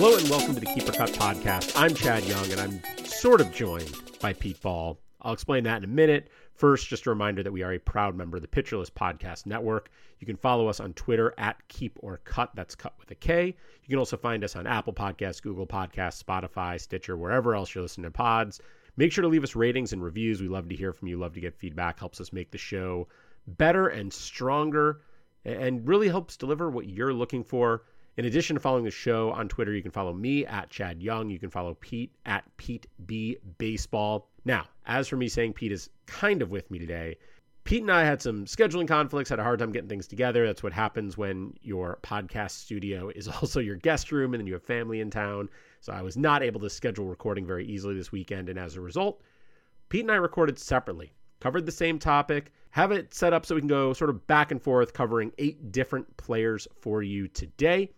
Hello and welcome to the Keep or Kut podcast. I'm Chad Young and I'm sort of joined by Pete Ball. I'll explain that in a minute. First, just a reminder that we are a proud member of the Pitcher List Podcast Network. You can follow us on Twitter at Keep or Cut. That's cut with a K. You can also find us on Apple Podcasts, Google Podcasts, Spotify, Stitcher, wherever else you're listening to pods. Make sure to leave us ratings and reviews. We love to hear from you. Love to get feedback. Helps us make the show better and stronger and really helps deliver what you're looking for. In addition to following the show on Twitter, you can follow me at Chad Young. You can follow Pete at Pete B Baseball. Now, as for me saying Pete is kind of with me today, Pete and I had some scheduling conflicts, had a hard time getting things together. That's what happens when your podcast studio is also your guest room and then you have family in town. So I was not able to schedule recording very easily this weekend. And as a result, Pete and I recorded separately, covered the same topic, have it set up so we can go sort of back and forth, covering eight different players for you today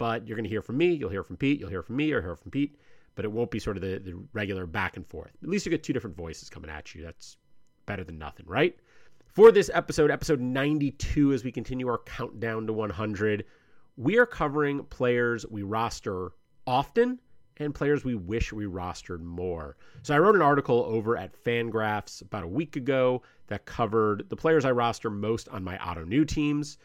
but you're going to hear from me, you'll hear from Pete, you'll hear from me, or hear from Pete, but it won't be sort of the, the regular back and forth. At least you get two different voices coming at you. That's better than nothing, right? For this episode, episode 92, as we continue our countdown to 100, we are covering players we roster often and players we wish we rostered more. So I wrote an article over at Fangraphs about a week ago that covered the players I roster most on my Ottoneu teams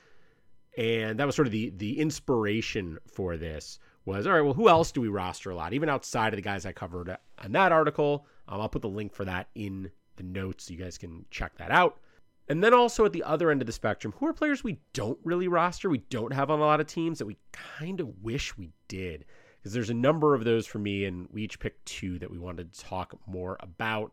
and that was sort of the the inspiration for this was all right well who else do we roster a lot? Even outside of the guys i covered on that article um, i'll put the link for that in the notes. So you guys can check that out. And then also at the other end of the spectrum who are players we don't really roster we don't have on a lot of teams that we kind of wish we did? Because there's a number of those for me and we each picked two that we wanted to talk more about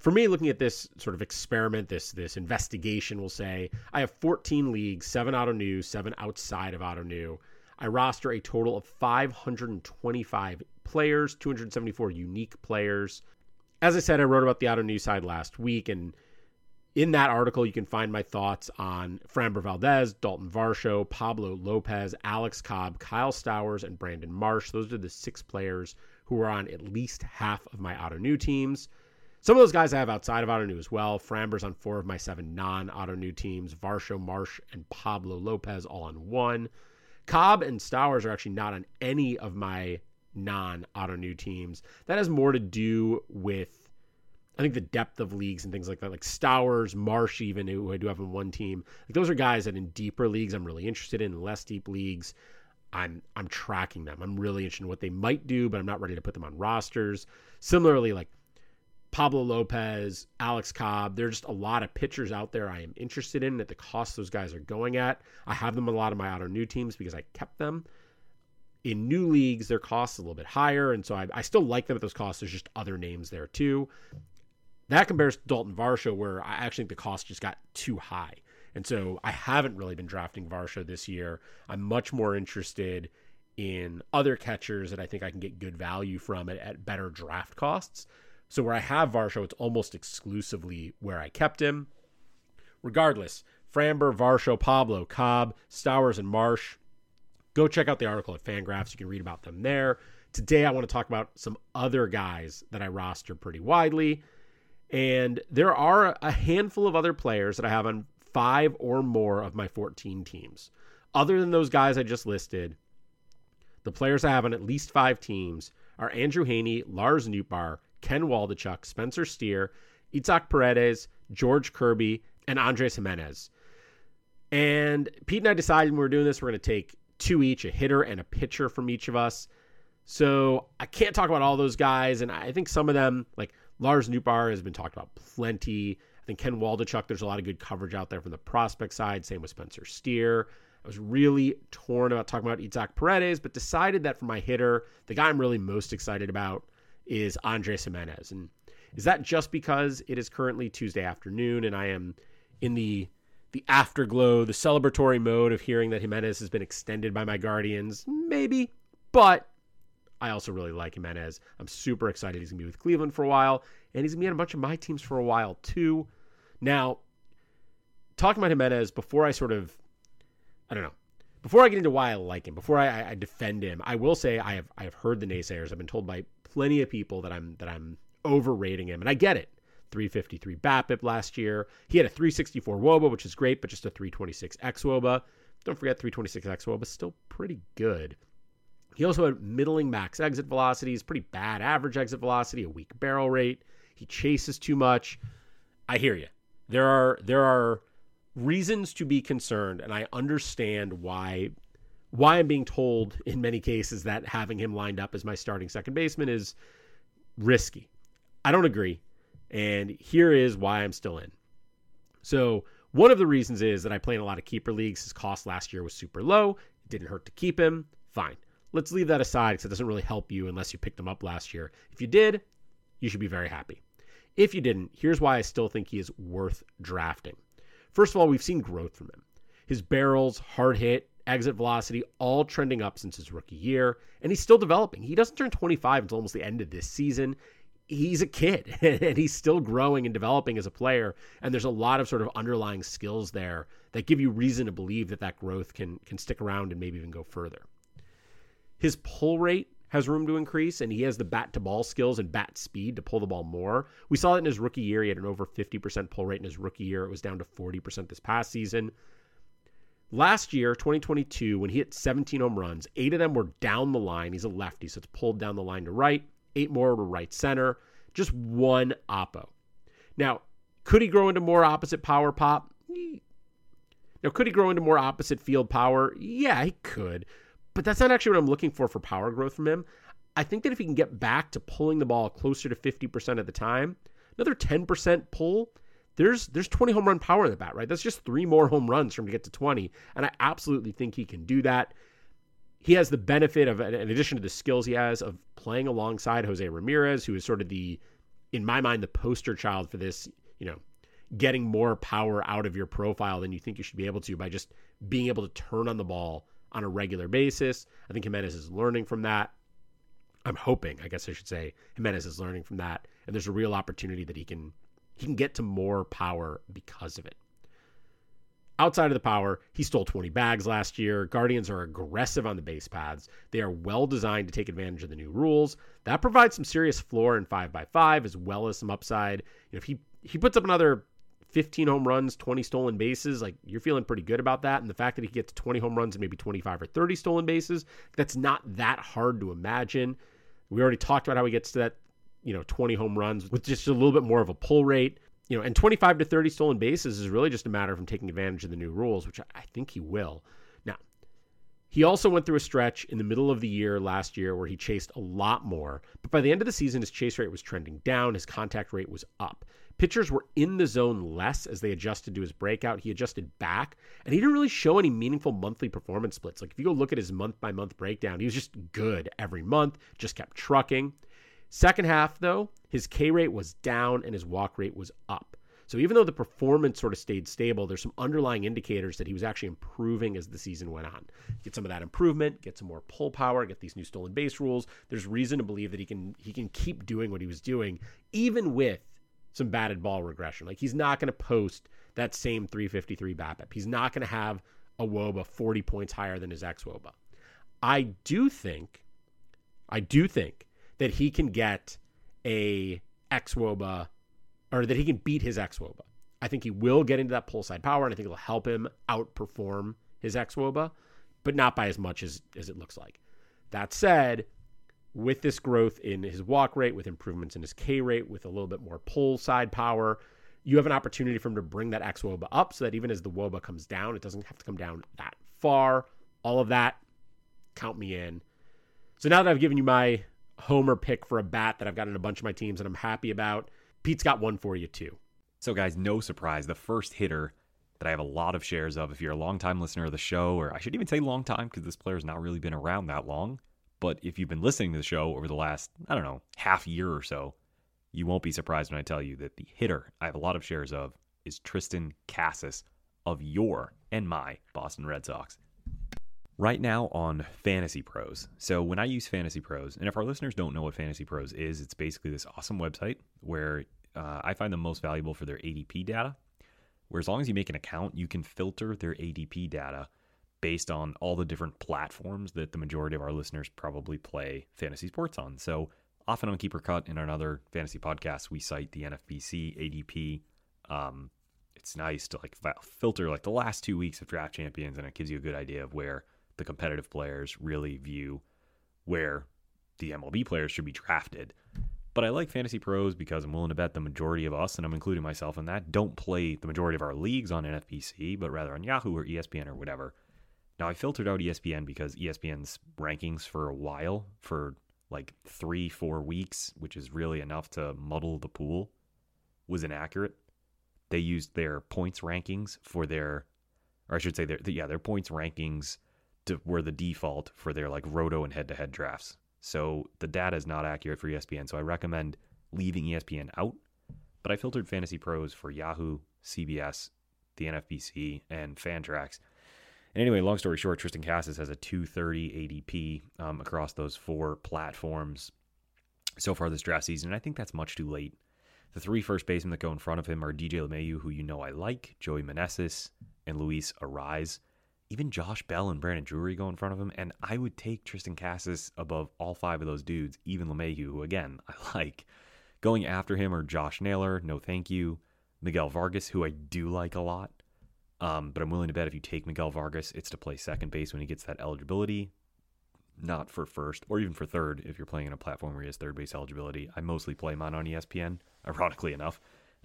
for me, looking at this sort of experiment, this this investigation, we'll say I have 14 leagues, seven Ottoneu, seven outside of Ottoneu. I roster a total of 525 players, 274 unique players. As I said, I wrote about the Ottoneu side last week, and in that article, you can find my thoughts on Framber Valdez, Dalton Varsho, Pablo Lopez, Alex Cobb, Kyle Stowers, and Brandon Marsh. Those are the six players who are on at least half of my Ottoneu teams. Some of those guys I have outside of Ottoneu as well. Framber's on four of my seven non Ottoneu teams. Varsho, Marsh, and Pablo Lopez all on one. Cobb and Stowers are actually not on any of my non Ottoneu teams. That has more to do with, I think, the depth of leagues and things like that. Like Stowers, Marsh, even, who I do have in one team. Like those are guys that in deeper leagues I'm really interested in. less deep leagues, I'm I'm tracking them. I'm really interested in what they might do, but I'm not ready to put them on rosters. Similarly, like Pablo Lopez, Alex Cobb. There's just a lot of pitchers out there I am interested in at the cost those guys are going at. I have them a lot of my Ottoneu teams because I kept them. In new leagues, their costs a little bit higher, and so I, I still like them at those costs. There's just other names there too. That compares to Dalton Varsho, where I actually think the cost just got too high. And so I haven't really been drafting Varsho this year. I'm much more interested in other catchers that I think I can get good value from at, at better draft costs. So where I have Varsho, it's almost exclusively where I kept him. Regardless, Framber, Varsho, Pablo, Cobb, Stowers, and Marsh. Go check out the article at Fangraphs. You can read about them there. Today, I want to talk about some other guys that I roster pretty widely. And there are a handful of other players that I have on five or more of my 14 teams. Other than those guys I just listed, the players I have on at least five teams are Andrew Heaney, Lars Nootbaar, Ken Waldichuk, Spencer Steer, Isaac Paredes, George Kirby, and Andres Giménez. And Pete and I decided when we were doing this, we're going to take two each, a hitter and a pitcher from each of us. So I can't talk about all those guys. And I think some of them, like Lars Nootbaar, has been talked about plenty. I think Ken Waldichuk, there's a lot of good coverage out there from the prospect side. Same with Spencer Steer. I was really torn about talking about Isaac Paredes, but decided that for my hitter, the guy I'm really most excited about is Andres Giménez. And is that just because it is currently Tuesday afternoon and I am in the the afterglow, the celebratory mode of hearing that Giménez has been extended by my Guardians? Maybe, but I also really like Giménez. I'm super excited he's to be with Cleveland for a while, and he's to be on a bunch of my teams for a while too. Now, talking about Giménez before I sort of, I don't know, before I get into why I like him, before I, I defend him, I will say I have I have heard the naysayers. I've been told by plenty of people that I'm that I'm overrating him, and I get it. 353 BABIP last year. He had a 364 WOBA, which is great, but just a 326 xWOBA. Don't forget 326 xWOBA is still pretty good. He also had middling max exit velocities, pretty bad average exit velocity, a weak barrel rate. He chases too much. I hear you. There are there are reasons to be concerned, and I understand why why I'm being told in many cases that having him lined up as my starting second baseman is risky. I don't agree. And here is why I'm still in. So, one of the reasons is that I play in a lot of keeper leagues. His cost last year was super low. It didn't hurt to keep him. Fine. Let's leave that aside because it doesn't really help you unless you picked him up last year. If you did, you should be very happy. If you didn't, here's why I still think he is worth drafting. First of all, we've seen growth from him. His barrels, hard hit, exit velocity, all trending up since his rookie year, and he's still developing. He doesn't turn 25 until almost the end of this season. He's a kid and he's still growing and developing as a player. And there's a lot of sort of underlying skills there that give you reason to believe that that growth can can stick around and maybe even go further. His pull rate has room to increase, and he has the bat to ball skills and bat speed to pull the ball more. We saw that in his rookie year. He had an over 50% pull rate in his rookie year. It was down to 40% this past season. Last year, 2022, when he hit 17 home runs, eight of them were down the line. He's a lefty, so it's pulled down the line to right, eight more to right center, just one oppo. Now, could he grow into more opposite power pop? Now, could he grow into more opposite field power? Yeah, he could. But that's not actually what I'm looking for for power growth from him. I think that if he can get back to pulling the ball closer to 50% of the time, another 10% pull, there's there's 20 home run power in the bat, right? That's just three more home runs from to get to 20, and I absolutely think he can do that. He has the benefit of, in addition to the skills he has, of playing alongside Jose Ramirez, who is sort of the, in my mind, the poster child for this. You know, getting more power out of your profile than you think you should be able to by just being able to turn on the ball on a regular basis. I think Giménez is learning from that. I'm hoping, I guess I should say, Giménez is learning from that, and there's a real opportunity that he can he can get to more power because of it. Outside of the power, he stole 20 bags last year. Guardians are aggressive on the base paths. They are well designed to take advantage of the new rules. That provides some serious floor in 5x5 as well as some upside. You know, if he he puts up another 15 home runs, 20 stolen bases, like you're feeling pretty good about that. And the fact that he gets 20 home runs and maybe 25 or 30 stolen bases, that's not that hard to imagine. We already talked about how he gets to that you know 20 home runs with just a little bit more of a pull rate. You know and 25 to 30 stolen bases is really just a matter of him taking advantage of the new rules which i think he will. Now he also went through a stretch in the middle of the year last year where he chased a lot more but by the end of the season his chase rate was trending down his contact rate was up. Pitchers were in the zone less as they adjusted to his breakout. He adjusted back and he didn't really show any meaningful monthly performance splits. Like if you go look at his month by month breakdown he was just good every month just kept trucking Second half, though, his K rate was down and his walk rate was up. So even though the performance sort of stayed stable, there's some underlying indicators that he was actually improving as the season went on. Get some of that improvement, get some more pull power, get these new stolen base rules. There's reason to believe that he can he can keep doing what he was doing, even with some batted ball regression. Like he's not going to post that same 353 BABIP. He's not going to have a WOBA 40 points higher than his ex WOBA. I do think, I do think that he can get a xwOBA or that he can beat his xwOBA. I think he will get into that pull side power, and I think it'll help him outperform his xwOBA, but not by as much as, as it looks like. That said, with this growth in his walk rate, with improvements in his K rate, with a little bit more pull side power, you have an opportunity for him to bring that xwOBA up so that even as the WOBA comes down, it doesn't have to come down that far. All of that, count me in. So now that I've given you my homer pick for a bat that I've got in a bunch of my teams and I'm happy about. Pete's got one for you too. So, guys, no surprise. The first hitter that I have a lot of shares of, if you're a longtime listener of the show, or I should even say long time because this player's not really been around that long. But if you've been listening to the show over the last, I don't know, half year or so, you won't be surprised when I tell you that the hitter I have a lot of shares of is Triston Casas of your and my Boston Red Sox right now on Fantasy Pros. So when I use Fantasy Pros, and if our listeners don't know what Fantasy Pros is, it's basically this awesome website where uh, I find them most valuable for their ADP data. Where as long as you make an account, you can filter their ADP data based on all the different platforms that the majority of our listeners probably play fantasy sports on. So often on Keep or Kut and on other fantasy podcasts, we cite the NFBC ADP. Um, it's nice to like filter like the last two weeks of draft champions, and it gives you a good idea of where the competitive players really view where the MLB players should be drafted. But I like Fantasy Pros because I'm willing to bet the majority of us, and I'm including myself in that, don't play the majority of our leagues on NFBC, but rather on Yahoo or ESPN or whatever. Now, I filtered out ESPN because ESPN's rankings for a while, for like three, four weeks, which is really enough to muddle the pool, was inaccurate. They used their points rankings for their, or I should say, their yeah, their points rankings were the default for their like roto and head to head drafts. So the data is not accurate for ESPN. So I recommend leaving ESPN out. But I filtered Fantasy Pros for Yahoo, CBS, the NFBC, and Fantrax. And anyway, long story short, Triston Casas has a 230 ADP um, across those four platforms so far this draft season. And I think that's much too late. The three first basemen that go in front of him are DJ LeMahieu, who you know I like, Joey Meneses, and Luis Arraez even Josh Bell and Brandon Drury go in front of him. And I would take Triston Casas above all five of those dudes, even LeMahieu, who again, I like. Going after him or Josh Naylor, no thank you. Miguel Vargas, who I do like a lot. Um, but I'm willing to bet if you take Miguel Vargas, it's to play second base when he gets that eligibility, not for first or even for third if you're playing in a platform where he has third base eligibility. I mostly play him on ESPN, ironically enough,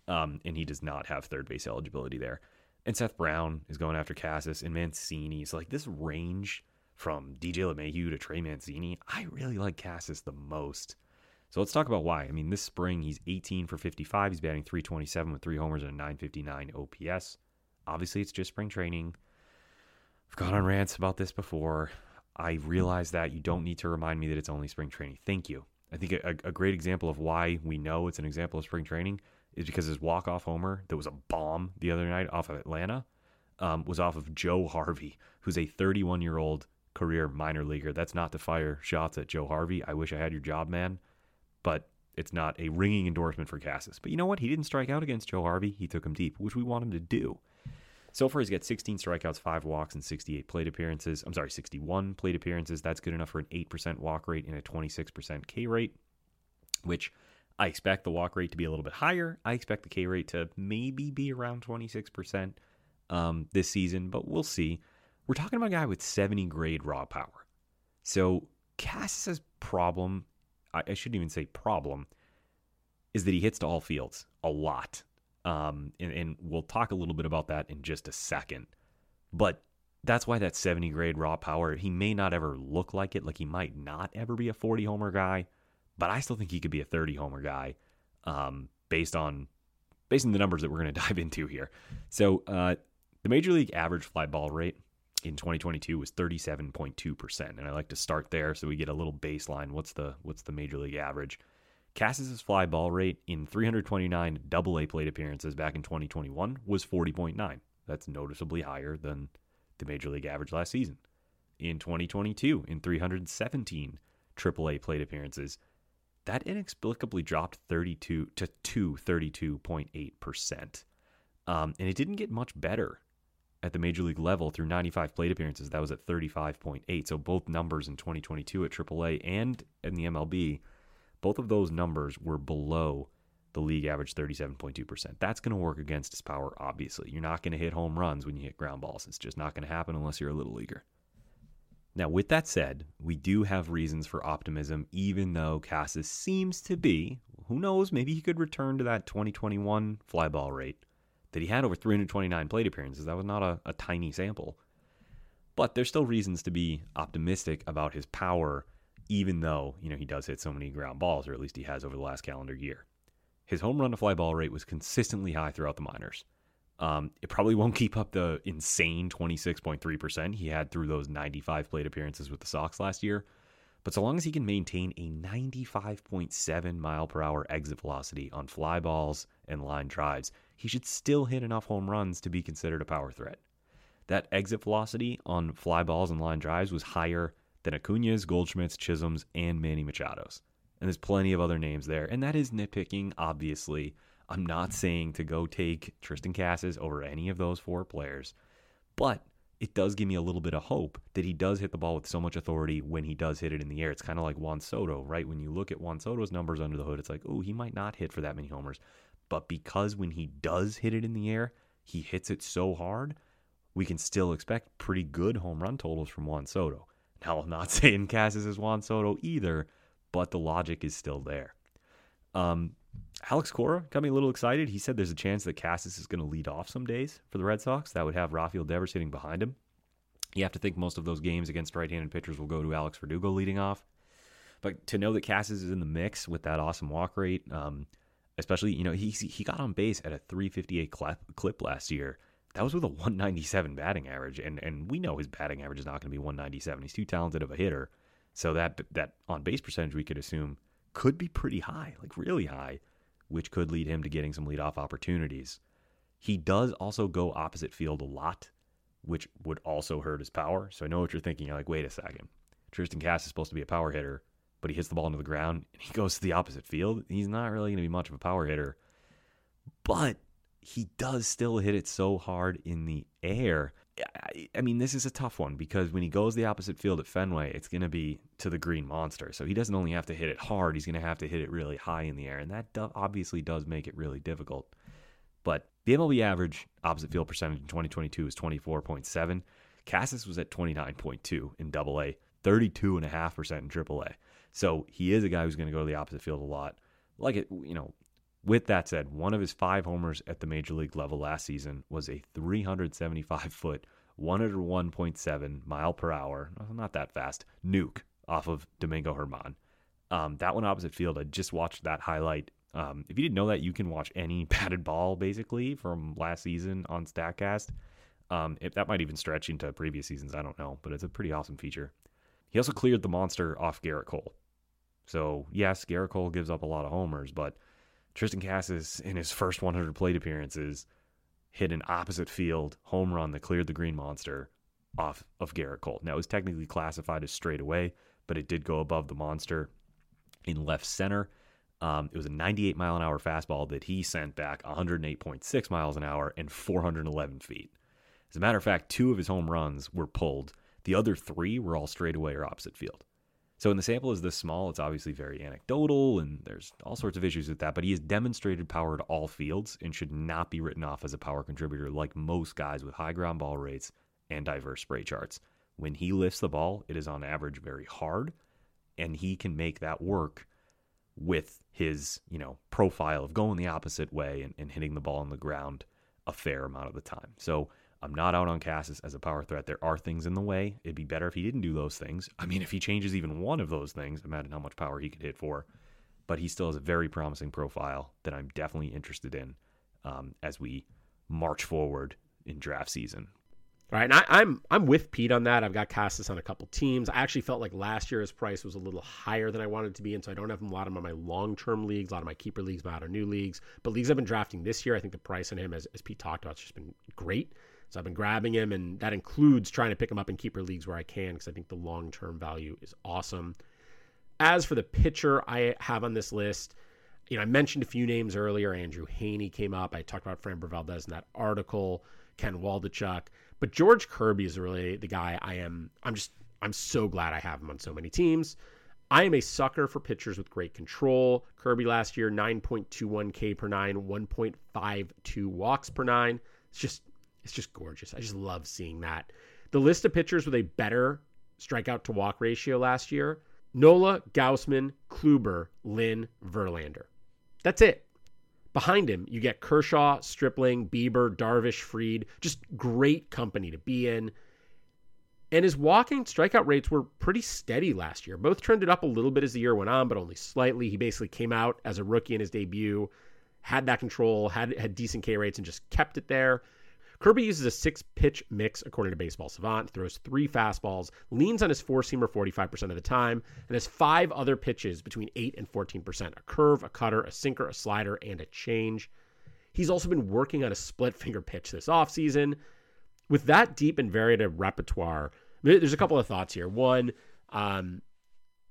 um, and he does not have third base eligibility there. And Seth Brown is going after Casas and Mancini. So like this range from DJ LeMahieu to Trey Mancini, I really like Casas the most. So let's talk about why. I mean, this spring he's 18 for 55. He's batting 327 with three homers and a 959 OPS. Obviously, it's just spring training. I've gone on rants about this before. I realize that you don't need to remind me that it's only spring training. Thank you. I think a, a great example of why we know it's an example of spring training is because his walk off homer that was a bomb the other night off of Atlanta um, was off of Joe Harvey, who's a 31 year old career minor leaguer. That's not to fire shots at Joe Harvey. I wish I had your job, man, but it's not a ringing endorsement for Casas. But you know what? He didn't strike out against Joe Harvey. He took him deep, which we want him to do. So far, he's got 16 strikeouts, five walks, and 68 plate appearances. I'm sorry, 61 plate appearances. That's good enough for an 8% walk rate and a 26% K rate, which I expect the walk rate to be a little bit higher. I expect the K rate to maybe be around 26% um, this season, but we'll see. We're talking about a guy with 70 grade raw power. So Cass's problem, I, I shouldn't even say problem, is that he hits to all fields a lot. Um, and, and we'll talk a little bit about that in just a second. But that's why that 70 grade raw power, he may not ever look like it. Like he might not ever be a 40 homer guy but I still think he could be a 30 homer guy um, based on based on the numbers that we're going to dive into here. So uh, the major league average fly ball rate in 2022 was 37.2%, and I like to start there so we get a little baseline. What's the what's the major league average? Casas's fly ball rate in 329 double A plate appearances back in 2021 was 40.9. That's noticeably higher than the major league average last season. In 2022, in 317 triple A plate appearances, that inexplicably dropped 32 to 2 32.8%. Um, and it didn't get much better at the major league level through 95 plate appearances. That was at 35.8. So both numbers in 2022 at AAA and in the MLB, both of those numbers were below the league average 37.2%. That's going to work against his power, obviously. You're not going to hit home runs when you hit ground balls. It's just not going to happen unless you're a little leaguer. Now, with that said, we do have reasons for optimism, even though Casas seems to be, who knows, maybe he could return to that 2021 fly ball rate that he had over 329 plate appearances. That was not a, a tiny sample. But there's still reasons to be optimistic about his power, even though, you know, he does hit so many ground balls, or at least he has over the last calendar year. His home run to fly ball rate was consistently high throughout the minors. Um, it probably won't keep up the insane 26.3% he had through those 95 plate appearances with the Sox last year. But so long as he can maintain a 95.7 mile per hour exit velocity on fly balls and line drives, he should still hit enough home runs to be considered a power threat. That exit velocity on fly balls and line drives was higher than Acuna's, Goldschmidt's, Chisholm's, and Manny Machado's. And there's plenty of other names there. And that is nitpicking, obviously. I'm not saying to go take Triston Casas over any of those four players, but it does give me a little bit of hope that he does hit the ball with so much authority when he does hit it in the air. It's kind of like Juan Soto, right? When you look at Juan Soto's numbers under the hood, it's like, oh, he might not hit for that many homers. But because when he does hit it in the air, he hits it so hard, we can still expect pretty good home run totals from Juan Soto. Now, I'm not saying Casas is Juan Soto either, but the logic is still there. Um, Alex Cora got me a little excited. He said there's a chance that Casas is going to lead off some days for the Red Sox. That would have Rafael Devers sitting behind him. You have to think most of those games against right-handed pitchers will go to Alex Verdugo leading off. But to know that Casas is in the mix with that awesome walk rate, um, especially you know he he got on base at a 358 clip, clip last year. That was with a 197 batting average, and and we know his batting average is not going to be 197. He's too talented of a hitter, so that that on base percentage we could assume could be pretty high, like really high, which could lead him to getting some leadoff opportunities. He does also go opposite field a lot, which would also hurt his power. So I know what you're thinking. You're like, wait a second. Triston Casas is supposed to be a power hitter, but he hits the ball into the ground and he goes to the opposite field. He's not really going to be much of a power hitter. But he does still hit it so hard in the air. I mean, this is a tough one because when he goes the opposite field at Fenway, it's going to be to the green monster. So he doesn't only have to hit it hard, he's going to have to hit it really high in the air. And that do- obviously does make it really difficult. But the MLB average opposite field percentage in 2022 is 24.7. Casas was at 29.2 in double A, 32.5% in triple A. So he is a guy who's going to go to the opposite field a lot. Like it, you know, with that said, one of his five homers at the major league level last season was a 375 foot, 101.7 mile per hour, not that fast, nuke off of Domingo Germán. Um, that one opposite field, I just watched that highlight. Um, if you didn't know that, you can watch any batted ball basically from last season on StatCast. Um, that might even stretch into previous seasons, I don't know, but it's a pretty awesome feature. He also cleared the monster off Gerrit Cole. So yes, Gerrit Cole gives up a lot of homers, but Triston Casas, in his first 100 plate appearances, hit an opposite field home run that cleared the Green Monster off of Gerrit Cole. Now, it was technically classified as straight away, but it did go above the Monster in left center. Um, it was a 98 mile an hour fastball that he sent back 108.6 miles an hour and 411 feet. As a matter of fact, two of his home runs were pulled. The other three were all straight away or opposite field. So when the sample is this small, it's obviously very anecdotal and there's all sorts of issues with that, but he has demonstrated power to all fields and should not be written off as a power contributor like most guys with high ground ball rates and diverse spray charts. When he lifts the ball, it is on average very hard and he can make that work with his, you know, profile of going the opposite way and, and hitting the ball on the ground a fair amount of the time. So I'm not out on Casas as a power threat. There are things in the way. It'd be better if he didn't do those things. I mean, if he changes even one of those things, imagine how much power he could hit for. But he still has a very promising profile that I'm definitely interested in um, as we march forward in draft season. All right, and I, am I'm, I'm with Pete on that. I've got Casas on a couple teams. I actually felt like last year his price was a little higher than I wanted it to be, and so I don't have a lot of him on my long term leagues, a lot of my keeper leagues, my Ottoneu leagues. But leagues I've been drafting this year, I think the price on him, as, as Pete talked about, has just been great. So I've been grabbing him, and that includes trying to pick him up in keeper leagues where I can because I think the long term value is awesome. As for the pitcher I have on this list, you know, I mentioned a few names earlier. Andrew Heaney came up. I talked about Framber Valdez in that article. Ken Waldichuk, but George Kirby is really the guy I am. I'm just. I'm so glad I have him on so many teams. I am a sucker for pitchers with great control. Kirby last year, 9.21 K per nine, 1.52 walks per nine. It's just it's just gorgeous. I just love seeing that. The list of pitchers with a better strikeout to walk ratio last year Nola, Gausman, Kluber, Lynn, Verlander. That's it. Behind him, you get Kershaw, Stripling, Bieber, Darvish, Fried. Just great company to be in. And his walking strikeout rates were pretty steady last year. Both trended up a little bit as the year went on, but only slightly. He basically came out as a rookie in his debut, had that control, had had decent K rates, and just kept it there. Kirby uses a six pitch mix, according to Baseball Savant. Throws three fastballs, leans on his four seamer 45% of the time, and has five other pitches between 8 and 14% a curve, a cutter, a sinker, a slider, and a change. He's also been working on a split finger pitch this offseason. With that deep and varied repertoire, there's a couple of thoughts here. One, um,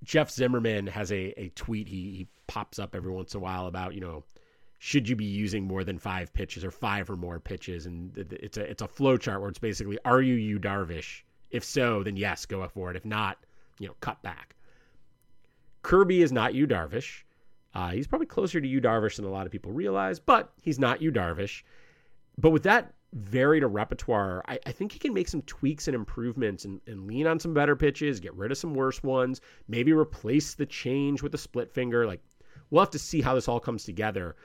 Jeff Zimmerman has a, a tweet he, he pops up every once in a while about, you know, should you be using more than five pitches or five or more pitches? And it's a it's a flow chart where it's basically are you Yu Darvish? If so, then yes, go for it. If not, you know, cut back. Kirby is not Yu Darvish. Uh, he's probably closer to Yu Darvish than a lot of people realize, but he's not Yu Darvish. But with that varied a repertoire, I, I, think he can make some tweaks and improvements and, and, lean on some better pitches, get rid of some worse ones, maybe replace the change with a split finger. Like, we'll have to see how this all comes together.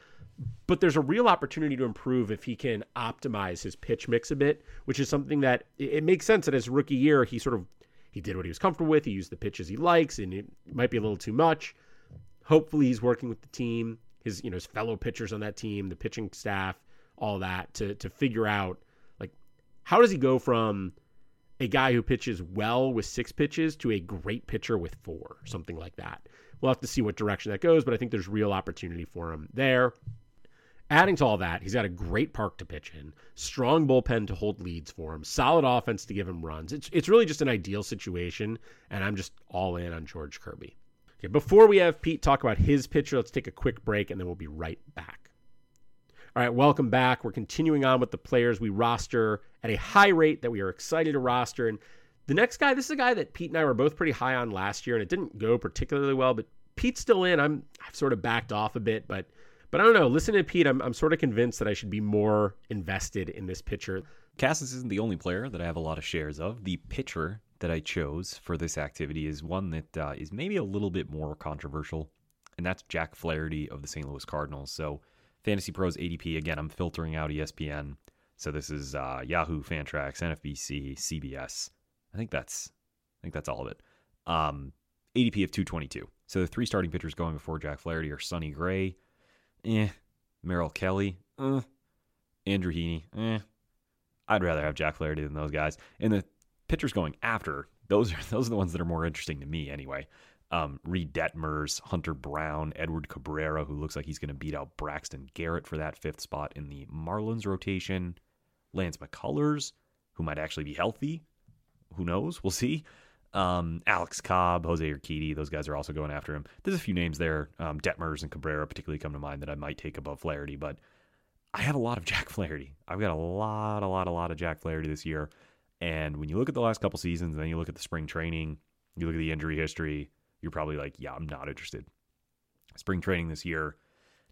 But there's a real opportunity to improve if he can optimize his pitch mix a bit, which is something that it, makes sense that his rookie year, he sort of he did what he was comfortable with. He used the pitches he likes, and it might be a little too much. Hopefully, he's working with the team, his you know his fellow pitchers on that team, the pitching staff, all that to to figure out like how does he go from a guy who pitches well with six pitches to a great pitcher with four, something like that. We'll have to see what direction that goes, but I think there's real opportunity for him there. Adding to all that, he's got a great park to pitch in, strong bullpen to hold leads for him, solid offense to give him runs. It's it's really just an ideal situation, and I'm just all in on George Kirby. Okay, before we have Pete talk about his pitcher, let's take a quick break and then we'll be right back. All right, welcome back. We're continuing on with the players we roster at a high rate that we are excited to roster. And the next guy, this is a guy that Pete and I were both pretty high on last year, and it didn't go particularly well, but Pete's still in. I'm I've sort of backed off a bit, but but I don't know. Listening to Pete, I'm, I'm sort of convinced that I should be more invested in this pitcher. Casas isn't the only player that I have a lot of shares of. The pitcher that I chose for this activity is one that uh, is maybe a little bit more controversial, and that's Jack Flaherty of the St. Louis Cardinals. So, Fantasy Pros ADP, again, I'm filtering out ESPN. So this is uh, Yahoo, Fantrax, NFBC, CBS. I think that's I think that's all of it. Um, ADP of 222. So the three starting pitchers going before Jack Flaherty are Sonny Gray, eh. Merrill Kelly, eh. Andrew Heaney, eh. I'd rather have Jack Flaherty than those guys. And the pitchers going after, those are those are the ones that are more interesting to me anyway. Um, Reid Detmers, Hunter Brown, Edward Cabrera, who looks like he's going to beat out Braxton Garrett for that fifth spot in the Marlins rotation. Lance McCullers, who might actually be healthy. Who knows? We'll see. Um, Alex Cobb, Jose Urquidy, those guys are also going after him. There's a few names there. Um, Detmers and Cabrera particularly come to mind that I might take above Flaherty, but I have a lot of Jack Flaherty. I've got a lot, a lot, a lot of Jack Flaherty this year. And when you look at the last couple seasons, then you look at the spring training, you look at the injury history, you're probably like, yeah, I'm not interested. Spring training this year,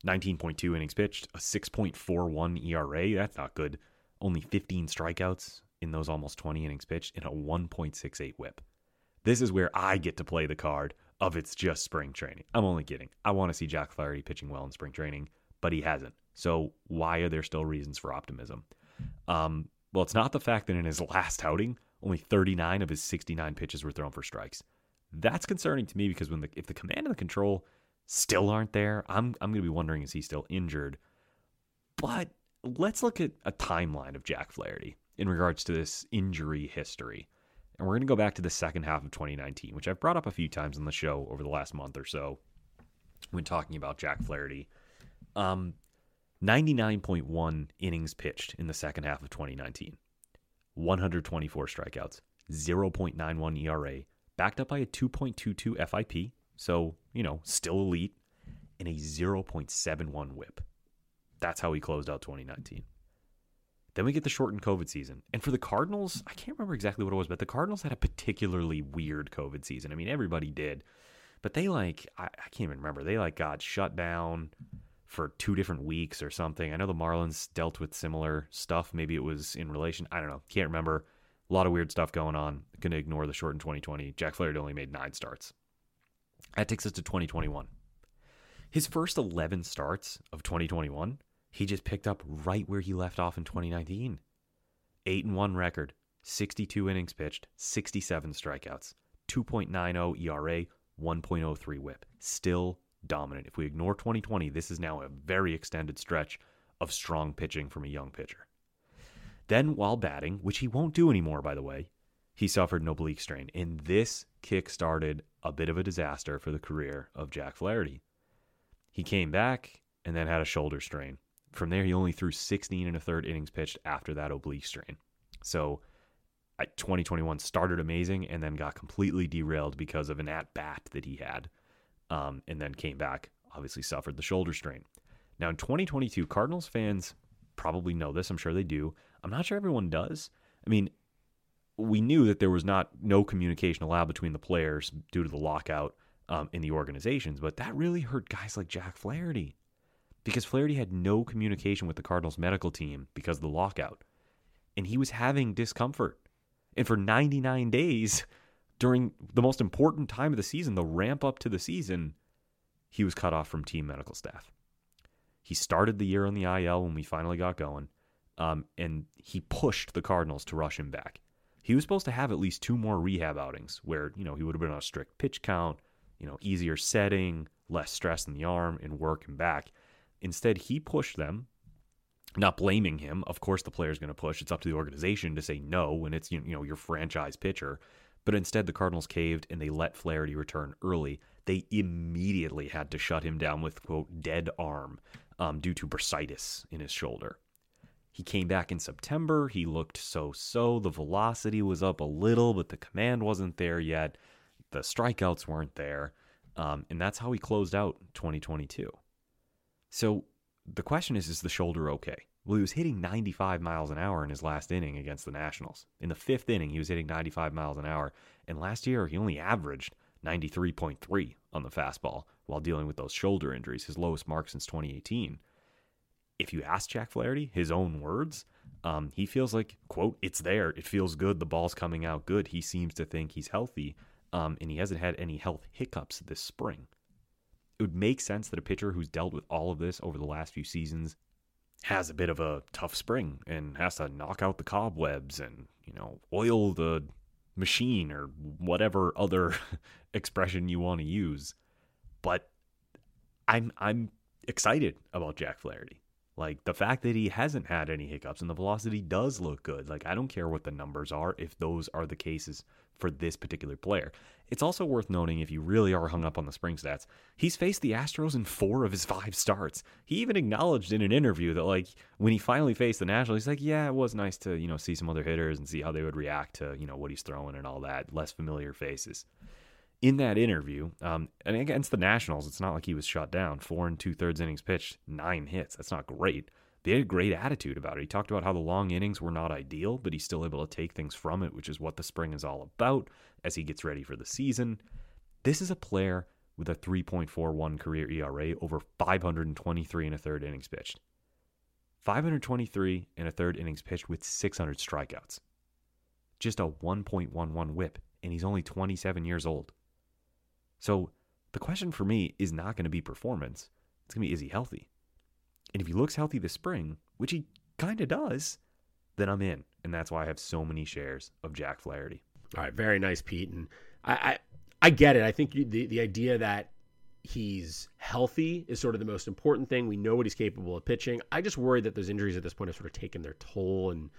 19.2 innings pitched, a 6.41 ERA. That's not good. Only 15 strikeouts in those almost 20 innings pitched, and a 1.68 whip. This is where I get to play the card of it's just spring training. I'm only kidding. I want to see Jack Flaherty pitching well in spring training, but he hasn't. So why are there still reasons for optimism? Um, well, it's not the fact that in his last outing, only 39 of his 69 pitches were thrown for strikes. That's concerning to me because when the if the command and the control still aren't there, I'm I'm going to be wondering is he still injured? But let's look at a timeline of Jack Flaherty in regards to this injury history. And we're going to go back to the second half of 2019, which I've brought up a few times on the show over the last month or so when talking about Jack Flaherty. Um, 99.1 innings pitched in the second half of 2019, 124 strikeouts, 0.91 ERA, backed up by a 2.22 FIP, so, you know, still elite, and a 0.71 whip. That's how he closed out 2019. Then we get the shortened COVID season. And for the Cardinals, I can't remember exactly what it was, but the Cardinals had a particularly weird COVID season. I mean, everybody did. But they like, I, I can't even remember. They like got shut down for two different weeks or something. I know the Marlins dealt with similar stuff. Maybe it was in relation. I don't know. Can't remember. A lot of weird stuff going on. Going to ignore the shortened 2020. Jack Flaherty only made nine starts. That takes us to 2021. His first 11 starts of 2021 he just picked up right where he left off in 2019. 8 and 1 record, 62 innings pitched, 67 strikeouts, 2.90 ERA, 1.03 whip. Still dominant. If we ignore 2020, this is now a very extended stretch of strong pitching from a young pitcher. Then, while batting, which he won't do anymore, by the way, he suffered an oblique strain, and this kick started a bit of a disaster for the career of Jack Flaherty. He came back and then had a shoulder strain. From there, he only threw 16 and a third innings pitched after that oblique strain. So 2021 started amazing and then got completely derailed because of an at bat that he had, um, and then came back. Obviously, suffered the shoulder strain. Now in 2022, Cardinals fans probably know this. I'm sure they do. I'm not sure everyone does. I mean, we knew that there was not no communication allowed between the players due to the lockout um, in the organizations, but that really hurt guys like Jack Flaherty because Flaherty had no communication with the Cardinals medical team because of the lockout. and he was having discomfort. And for 99 days during the most important time of the season, the ramp up to the season, he was cut off from team medical staff. He started the year on the IL when we finally got going, um, and he pushed the Cardinals to rush him back. He was supposed to have at least two more rehab outings where, you know, he would have been on a strict pitch count, you know, easier setting, less stress in the arm, and work him back. Instead, he pushed them, not blaming him. Of course, the player's going to push. It's up to the organization to say no when it's, you know, your franchise pitcher. But instead, the Cardinals caved and they let Flaherty return early. They immediately had to shut him down with, quote, dead arm um, due to bursitis in his shoulder. He came back in September. He looked so so. The velocity was up a little, but the command wasn't there yet. The strikeouts weren't there. Um, and that's how he closed out 2022. So the question is is the shoulder okay? Well, he was hitting 95 miles an hour in his last inning against the Nationals. In the fifth inning, he was hitting 95 miles an hour. And last year, he only averaged 93.3 on the fastball while dealing with those shoulder injuries, his lowest mark since 2018. If you ask Jack Flaherty, his own words, um, he feels like, quote, it's there. It feels good. The ball's coming out good. He seems to think he's healthy, um, and he hasn't had any health hiccups this spring. It would make sense that a pitcher who's dealt with all of this over the last few seasons has a bit of a tough spring and has to knock out the cobwebs and, you know, oil the machine or whatever other expression you want to use. But I'm I'm excited about Jack Flaherty. Like the fact that he hasn't had any hiccups and the velocity does look good. Like I don't care what the numbers are if those are the cases for this particular player. It's also worth noting if you really are hung up on the spring stats, he's faced the Astros in 4 of his 5 starts. He even acknowledged in an interview that like when he finally faced the Nationals, he's like, "Yeah, it was nice to, you know, see some other hitters and see how they would react to, you know, what he's throwing and all that, less familiar faces." in that interview, um, and against the Nationals, it's not like he was shut down. Four and two thirds innings pitched, nine hits. That's not great. They had a great attitude about it. He talked about how the long innings were not ideal, but he's still able to take things from it, which is what the spring is all about as he gets ready for the season. This is a player with a 3.41 career ERA over 523 and a third innings pitched. 523 and a third innings pitched with 600 strikeouts. Just a 1.11 whip, and he's only 27 years old. So the question for me is not going to be performance. It's going to be is he healthy? And if he looks healthy this spring, which he kind of does, then I'm in. And that's why I have so many shares of Jack Flaherty. All right, very nice, Pete. And I, I, I get it. I think the the idea that he's healthy is sort of the most important thing. We know what he's capable of pitching. I just worry that those injuries at this point have sort of taken their toll, and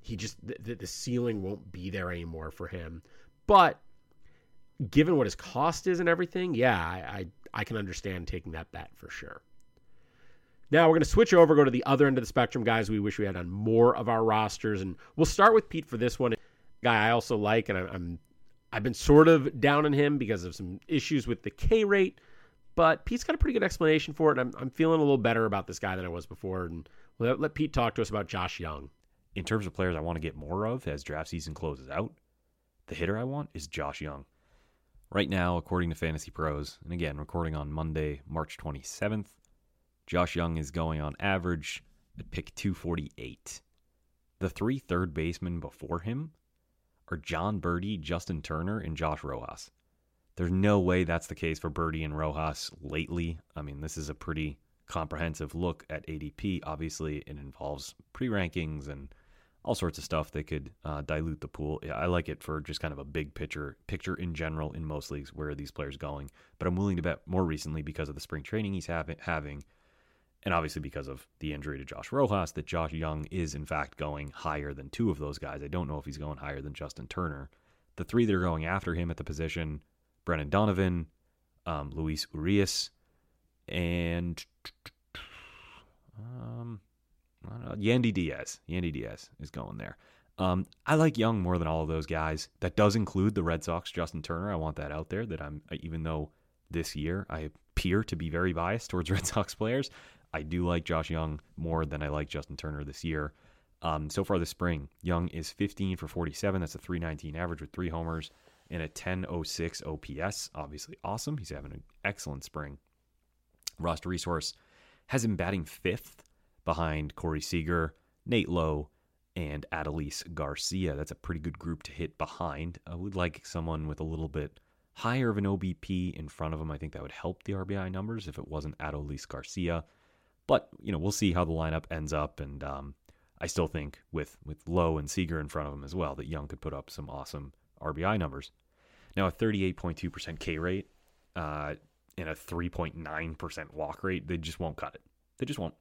he just the, the ceiling won't be there anymore for him. But given what his cost is and everything, yeah, I, I, I can understand taking that bet for sure. Now we're going to switch over, go to the other end of the spectrum, guys. We wish we had on more of our rosters, and we'll start with Pete for this one. Guy I also like, and I'm I've been sort of down on him because of some issues with the K rate, but Pete's got a pretty good explanation for it. And I'm I'm feeling a little better about this guy than I was before, and let, let Pete talk to us about Josh Jung. In terms of players I want to get more of as draft season closes out, the hitter I want is Josh Jung. Right now, according to Fantasy Pros, and again, recording on Monday, March 27th, Josh Jung is going on average at pick 248. The three third basemen before him are Jon Berti, Justin Turner, and Josh Rojas. There's no way that's the case for Berti and Rojas lately. I mean, this is a pretty comprehensive look at ADP. Obviously, it involves pre rankings and all sorts of stuff that could uh, dilute the pool. Yeah, I like it for just kind of a big picture picture in general in most leagues. Where are these players going? But I'm willing to bet more recently because of the spring training he's having, having, and obviously because of the injury to Josh Rojas, that Josh Jung is in fact going higher than two of those guys. I don't know if he's going higher than Justin Turner. The three that are going after him at the position: Brendan Donovan, um, Luis Urias, and um, know, Yandy Diaz. Yandy Diaz is going there. Um, I like Jung more than all of those guys. That does include the Red Sox, Justin Turner. I want that out there. That I'm even though this year I appear to be very biased towards Red Sox players, I do like Josh Jung more than I like Justin Turner this year. Um, so far this spring, Jung is 15 for 47. That's a 319 average with three homers and a 1006 OPS. Obviously awesome. He's having an excellent spring. Roster Resource has him batting fifth behind Corey Seager, Nate Lowe, and Adolis Garcia. That's a pretty good group to hit behind. I would like someone with a little bit higher of an OBP in front of him. I think that would help the RBI numbers if it wasn't Adolis Garcia. But you know, we'll see how the lineup ends up, and um, I still think with with Lowe and Seager in front of him as well that Jung could put up some awesome RBI numbers. Now a 38.2% K rate uh, and a 3.9% walk rate, they just won't cut it. They just won't.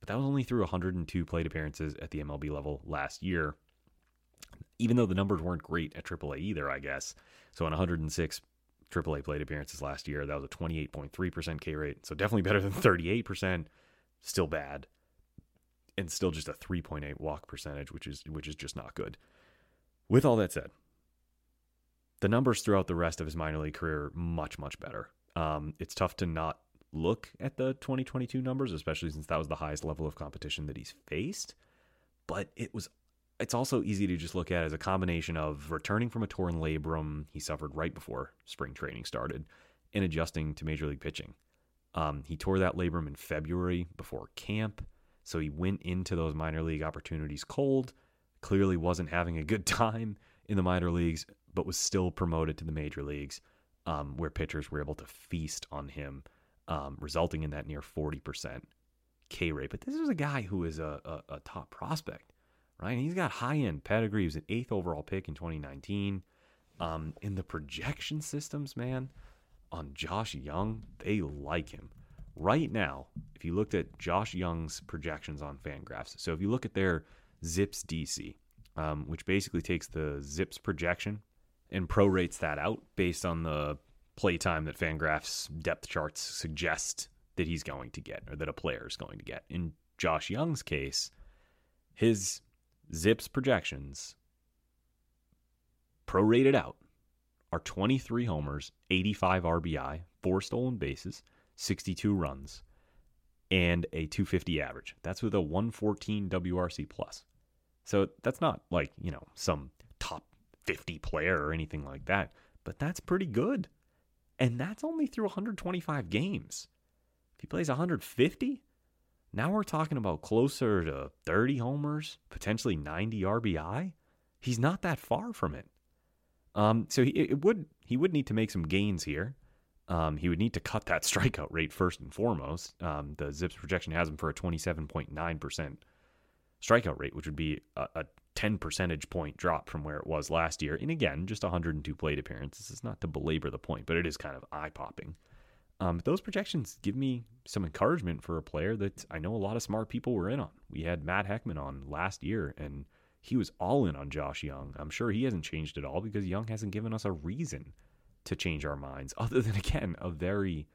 But that was only through 102 plate appearances at the MLB level last year. Even though the numbers weren't great at AAA either, I guess. So on 106 AAA plate appearances last year, that was a 28.3% K rate. So definitely better than 38%. Still bad. And still just a 3.8 walk percentage, which is which is just not good. With all that said, the numbers throughout the rest of his minor league career much much better. Um, it's tough to not look at the 2022 numbers, especially since that was the highest level of competition that he's faced. But it was it's also easy to just look at as a combination of returning from a torn labrum he suffered right before spring training started and adjusting to major league pitching. Um, he tore that labrum in February before camp, so he went into those minor league opportunities cold. Clearly wasn't having a good time in the minor leagues, but was still promoted to the major leagues, um, where pitchers were able to feast on him, um, resulting in that near 40% K rate. But this is a guy who is a, a, a top prospect, right? And he's got high end pedigree. He was an eighth overall pick in 2019. Um, in the projection systems, man, on Josh Jung, they like him. Right now, if you looked at Josh Jung's projections on Fangraphs, so if you look at their Zips DC, um, which basically takes the Zips projection and prorates that out based on the playtime that Fangraphs depth charts suggest that he's going to get or that a player is going to get. In Josh Jung's case, his Zips projections prorated out are 23 homers, 85 RBI, four stolen bases, 62 runs, and a 250 average. That's with a 114 WRC plus. So that's not like, you know, some top 50 player or anything like that, but that's pretty good. And that's only through 125 games. If he plays 150, now we're talking about closer to 30 homers, potentially 90 RBI. He's not that far from it. Um, so he it would he would need to make some gains here. Um, he would need to cut that strikeout rate first and foremost. Um, the Zips projection has him for a 27.9% strikeout rate, which would be a, a 10 percentage point drop from where it was last year. And again, just 102 plate appearances. It's not to belabor the point, but it is kind of eye popping. Um, those projections give me some encouragement for a player that I know a lot of smart people were in on. We had Matt Heckman on last year, and he was all in on Josh Jung. I'm sure he hasn't changed at all because Jung hasn't given us a reason to change our minds, other than, again, a very,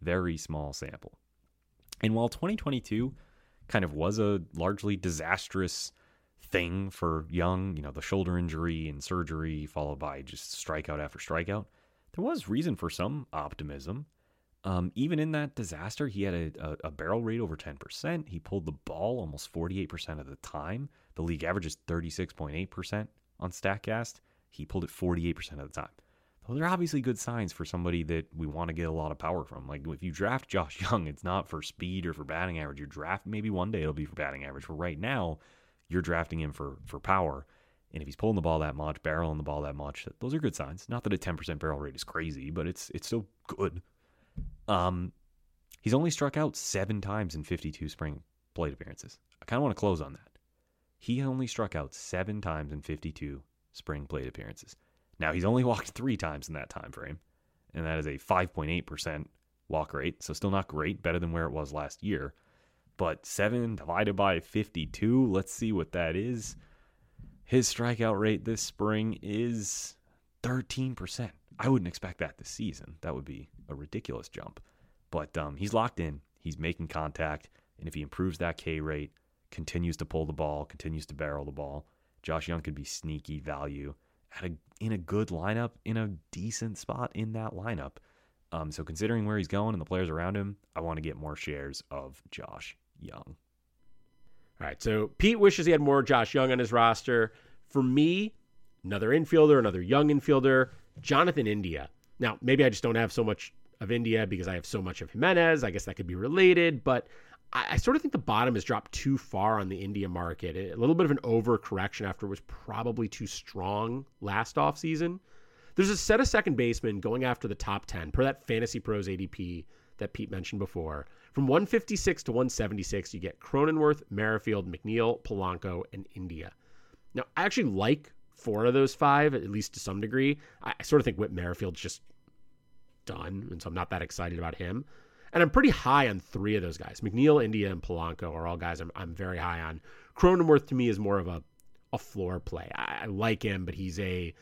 very small sample. And while 2022 kind of was a largely disastrous thing for Jung, you know, the shoulder injury and surgery followed by just strikeout after strikeout, there was reason for some optimism. Um, even in that disaster, he had a, a, a, barrel rate over 10%. He pulled the ball almost 48% of the time. The league average is 36.8% on StatCast. He pulled it 48% of the time. Those are obviously good signs for somebody that we want to get a lot of power from. Like if you draft Josh Jung, it's not for speed or for batting average. You draft maybe one day it'll be for batting average. But right now, you're drafting him for for power. And if he's pulling the ball that much, barreling the ball that much, those are good signs. Not that a 10% barrel rate is crazy, but it's it's still good. Um, he's only struck out seven times in 52 spring plate appearances. I kind of want to close on that. He only struck out seven times in 52 spring plate appearances. Now he's only walked three times in that time frame, and that is a 5.8% walk rate. So still not great, better than where it was last year. But seven divided by 52, let's see what that is. His strikeout rate this spring is 13%. I wouldn't expect that this season. That would be a ridiculous jump. But um, he's locked in. He's making contact. And if he improves that K rate, continues to pull the ball, continues to barrel the ball, Josh Jung could be sneaky value at a, in a good lineup, in a decent spot in that lineup. Um, so considering where he's going and the players around him, I want to get more shares of Josh Jung. All right. So Pete wishes he had more Josh Jung on his roster. For me, another infielder, another young infielder, Jonathan India. Now, maybe I just don't have so much of India because I have so much of Giménez. I guess that could be related, but I, sort of think the bottom has dropped too far on the India market. A little bit of an overcorrection after it was probably too strong last offseason. There's a set of second basemen going after the top 10 per that Fantasy Pros ADP that Pete mentioned before. From 156 to 176, you get Cronenworth, Merrifield, McNeil, Polanco, and India. Now, I actually like four of those five, at least to some degree. I, I sort of think Whit Merrifield's just done, and so I'm not that excited about him. And I'm pretty high on three of those guys. McNeil, India, and Polanco are all guys I'm, I'm very high on. Cronenworth to me is more of a, a floor play. I, I like him, but he's a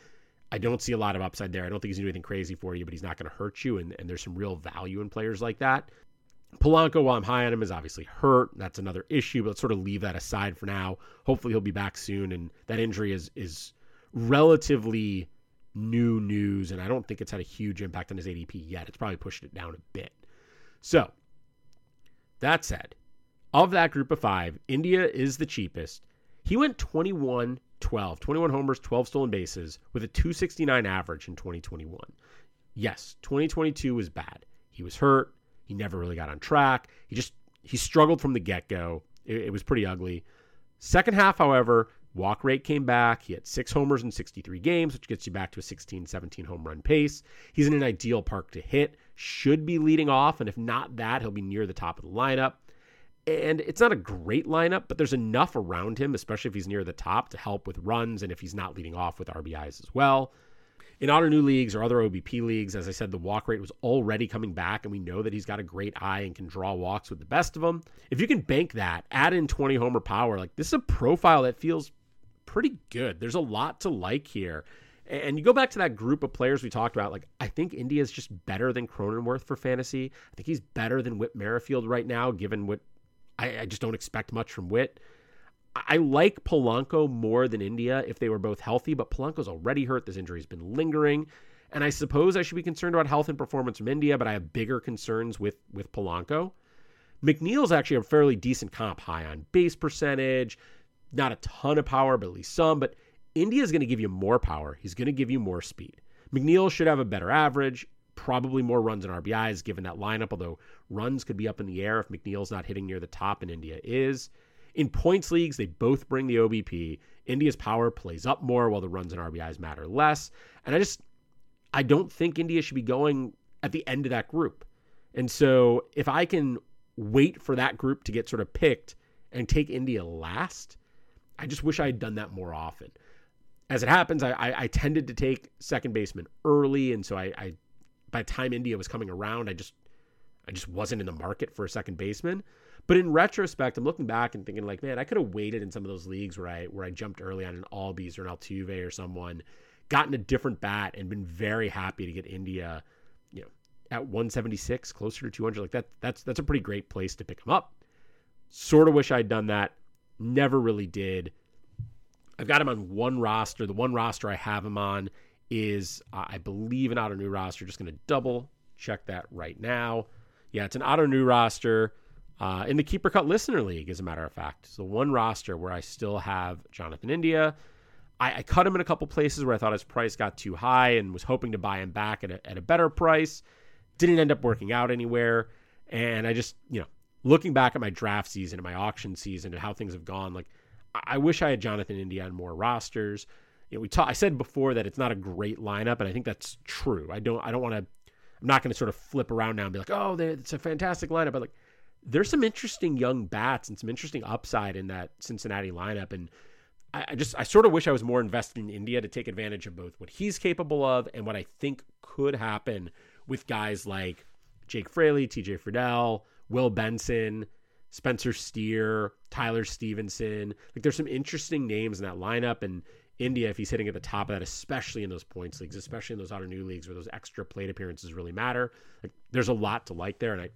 I don't see a lot of upside there. I don't think he's going to do anything crazy for you, but he's not going to hurt you. And, and there's some real value in players like that. Polanco, while I'm high on him, is obviously hurt. That's another issue, but let's sort of leave that aside for now. Hopefully he'll be back soon. And that injury is is relatively new news, and I don't think it's had a huge impact on his ADP yet. It's probably pushed it down a bit. So, that said, of that group of five, India is the cheapest. He went 21 12, 21 homers, 12 stolen bases with a 269 average in 2021. Yes, 2022 was bad. He was hurt. He never really got on track. He just he struggled from the get go. It, it was pretty ugly. Second half, however, Walk rate came back. He had six homers in 63 games, which gets you back to a 16, 17 home run pace. He's in an ideal park to hit, should be leading off, and if not that, he'll be near the top of the lineup. And it's not a great lineup, but there's enough around him, especially if he's near the top, to help with runs and if he's not leading off with RBIs as well. In Ottoneu leagues or other OBP leagues, as I said, the walk rate was already coming back, and we know that he's got a great eye and can draw walks with the best of them. If you can bank that, add in 20 homer power, like this is a profile that feels pretty good. There's a lot to like here. And you go back to that group of players we talked about. Like, I think India is just better than Cronenworth for fantasy. I think he's better than Whit Merrifield right now, given what I, I just don't expect much from Whit. I like Polanco more than India if they were both healthy, but Polanco's already hurt. This injury's been lingering. And I suppose I should be concerned about health and performance from India, but I have bigger concerns with with Polanco. McNeil's actually a fairly decent comp, high on base percentage, not a ton of power, but at least some. But India is going to give you more power. He's going to give you more speed. McNeil should have a better average, probably more runs and RBIs given that lineup, although runs could be up in the air if McNeil's not hitting near the top and India is. In points leagues, they both bring the OBP. India's power plays up more while the runs and RBIs matter less. And I just, I don't think India should be going at the end of that group. And so if I can wait for that group to get sort of picked and take India last, I just wish I had done that more often. As it happens, I, I, I tended to take second baseman early, and so I, I by the time India was coming around, I just I just wasn't in the market for a second baseman. But in retrospect, I'm looking back and thinking like, man, I could have waited in some of those leagues where I where I jumped early on an Albies or an Altuve or someone, gotten a different bat, and been very happy to get India, you know, at 176, closer to 200. Like that, that's that's a pretty great place to pick him up. Sort of wish I'd done that. Never really did. I've got him on one roster. The one roster I have him on is, uh, I believe, an Ottoneu roster. Just going to double check that right now. Yeah, it's an Ottoneu roster uh, in the Keep or Kut Listener League, as a matter of fact. It's the one roster where I still have Jonathan India. I, I, cut him in a couple places where I thought his price got too high and was hoping to buy him back at a, at a better price. Didn't end up working out anywhere. And I just, you know, looking back at my draft season and my auction season and how things have gone, like I wish I had Jonathan India on more rosters. You know, we talk, I said before that it's not a great lineup, and I think that's true. I don't I don't want to. I'm not going to sort of flip around now and be like, oh, it's a fantastic lineup, but like there's some interesting young bats and some interesting upside in that Cincinnati lineup, and I, I just I sort of wish I was more invested in India to take advantage of both what he's capable of and what I think could happen with guys like Jake Fraley, T.J. Friedl, Will Benson, Spencer Steer, Tyler Stephenson. Like there's some interesting names in that lineup. And India, if he's hitting at the top of that, especially in those points leagues, especially in those Ottoneu leagues where those extra plate appearances really matter, like there's a lot to like there. And I,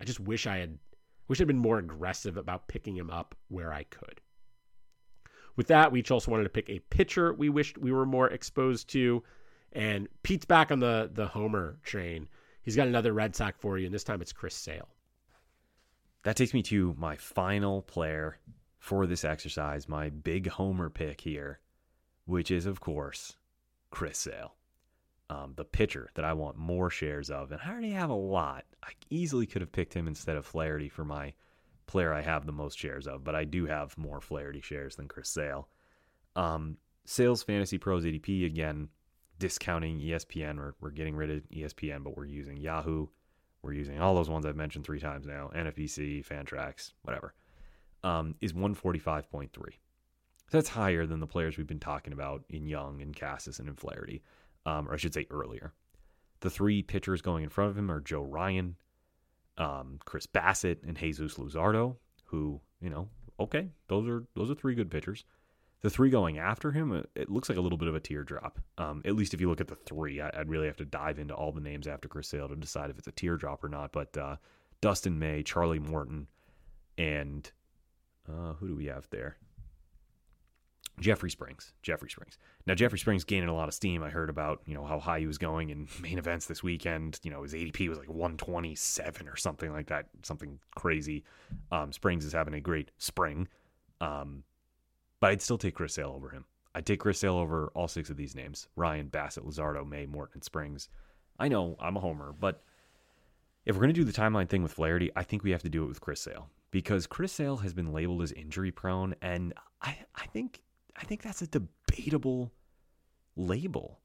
I just wish I had, wish I'd been more aggressive about picking him up where I could. With that, we each also wanted to pick a pitcher we wished we were more exposed to. And Pete's back on the the homer train. He's got another Red Sox for you, and this time it's Chris Sale. That takes me to my final player for this exercise, my big homer pick here, which is, of course, Chris Sale. Um, the pitcher that I want more shares of. And I already have a lot. I easily could have picked him instead of Flaherty for my player I have the most shares of, but I do have more Flaherty shares than Chris Sale. Um, Sales Fantasy Pros ADP again, discounting ESPN. We're, we're getting rid of ESPN, but we're using Yahoo. We're using all those ones I've mentioned three times now NFBC, Fantrax, whatever. Um, is 145.3. So that's higher than the players we've been talking about in Jung and Casas and in Flaherty, um, or I should say earlier. The three pitchers going in front of him are Joe Ryan, um, Chris Bassitt, and Jesus Luzardo, who, you know, okay, those are those are three good pitchers. The three going after him, it looks like a little bit of a teardrop. Um, at least if you look at the three, I, would really have to dive into all the names after Chris Sale to decide if it's a teardrop or not. But uh, Dustin May, Charlie Morton, and uh, who do we have there? Jeffrey Springs. Jeffrey Springs. Now Jeffrey Springs gaining a lot of steam. I heard about you know how high he was going in main events this weekend. You know his ADP was like 127 or something like that, something crazy. Um, Springs is having a great spring, um, but I'd still take Chris Sale over him. I'd take Chris Sale over all six of these names: Ryan, Bassitt, Luzardo, May, Morton, Springs. I know I'm a homer, but if we're going to do the timeline thing with Flaherty, I think we have to do it with Chris Sale because Chris Sale has been labeled as injury prone, and I I think I think that's a debatable label,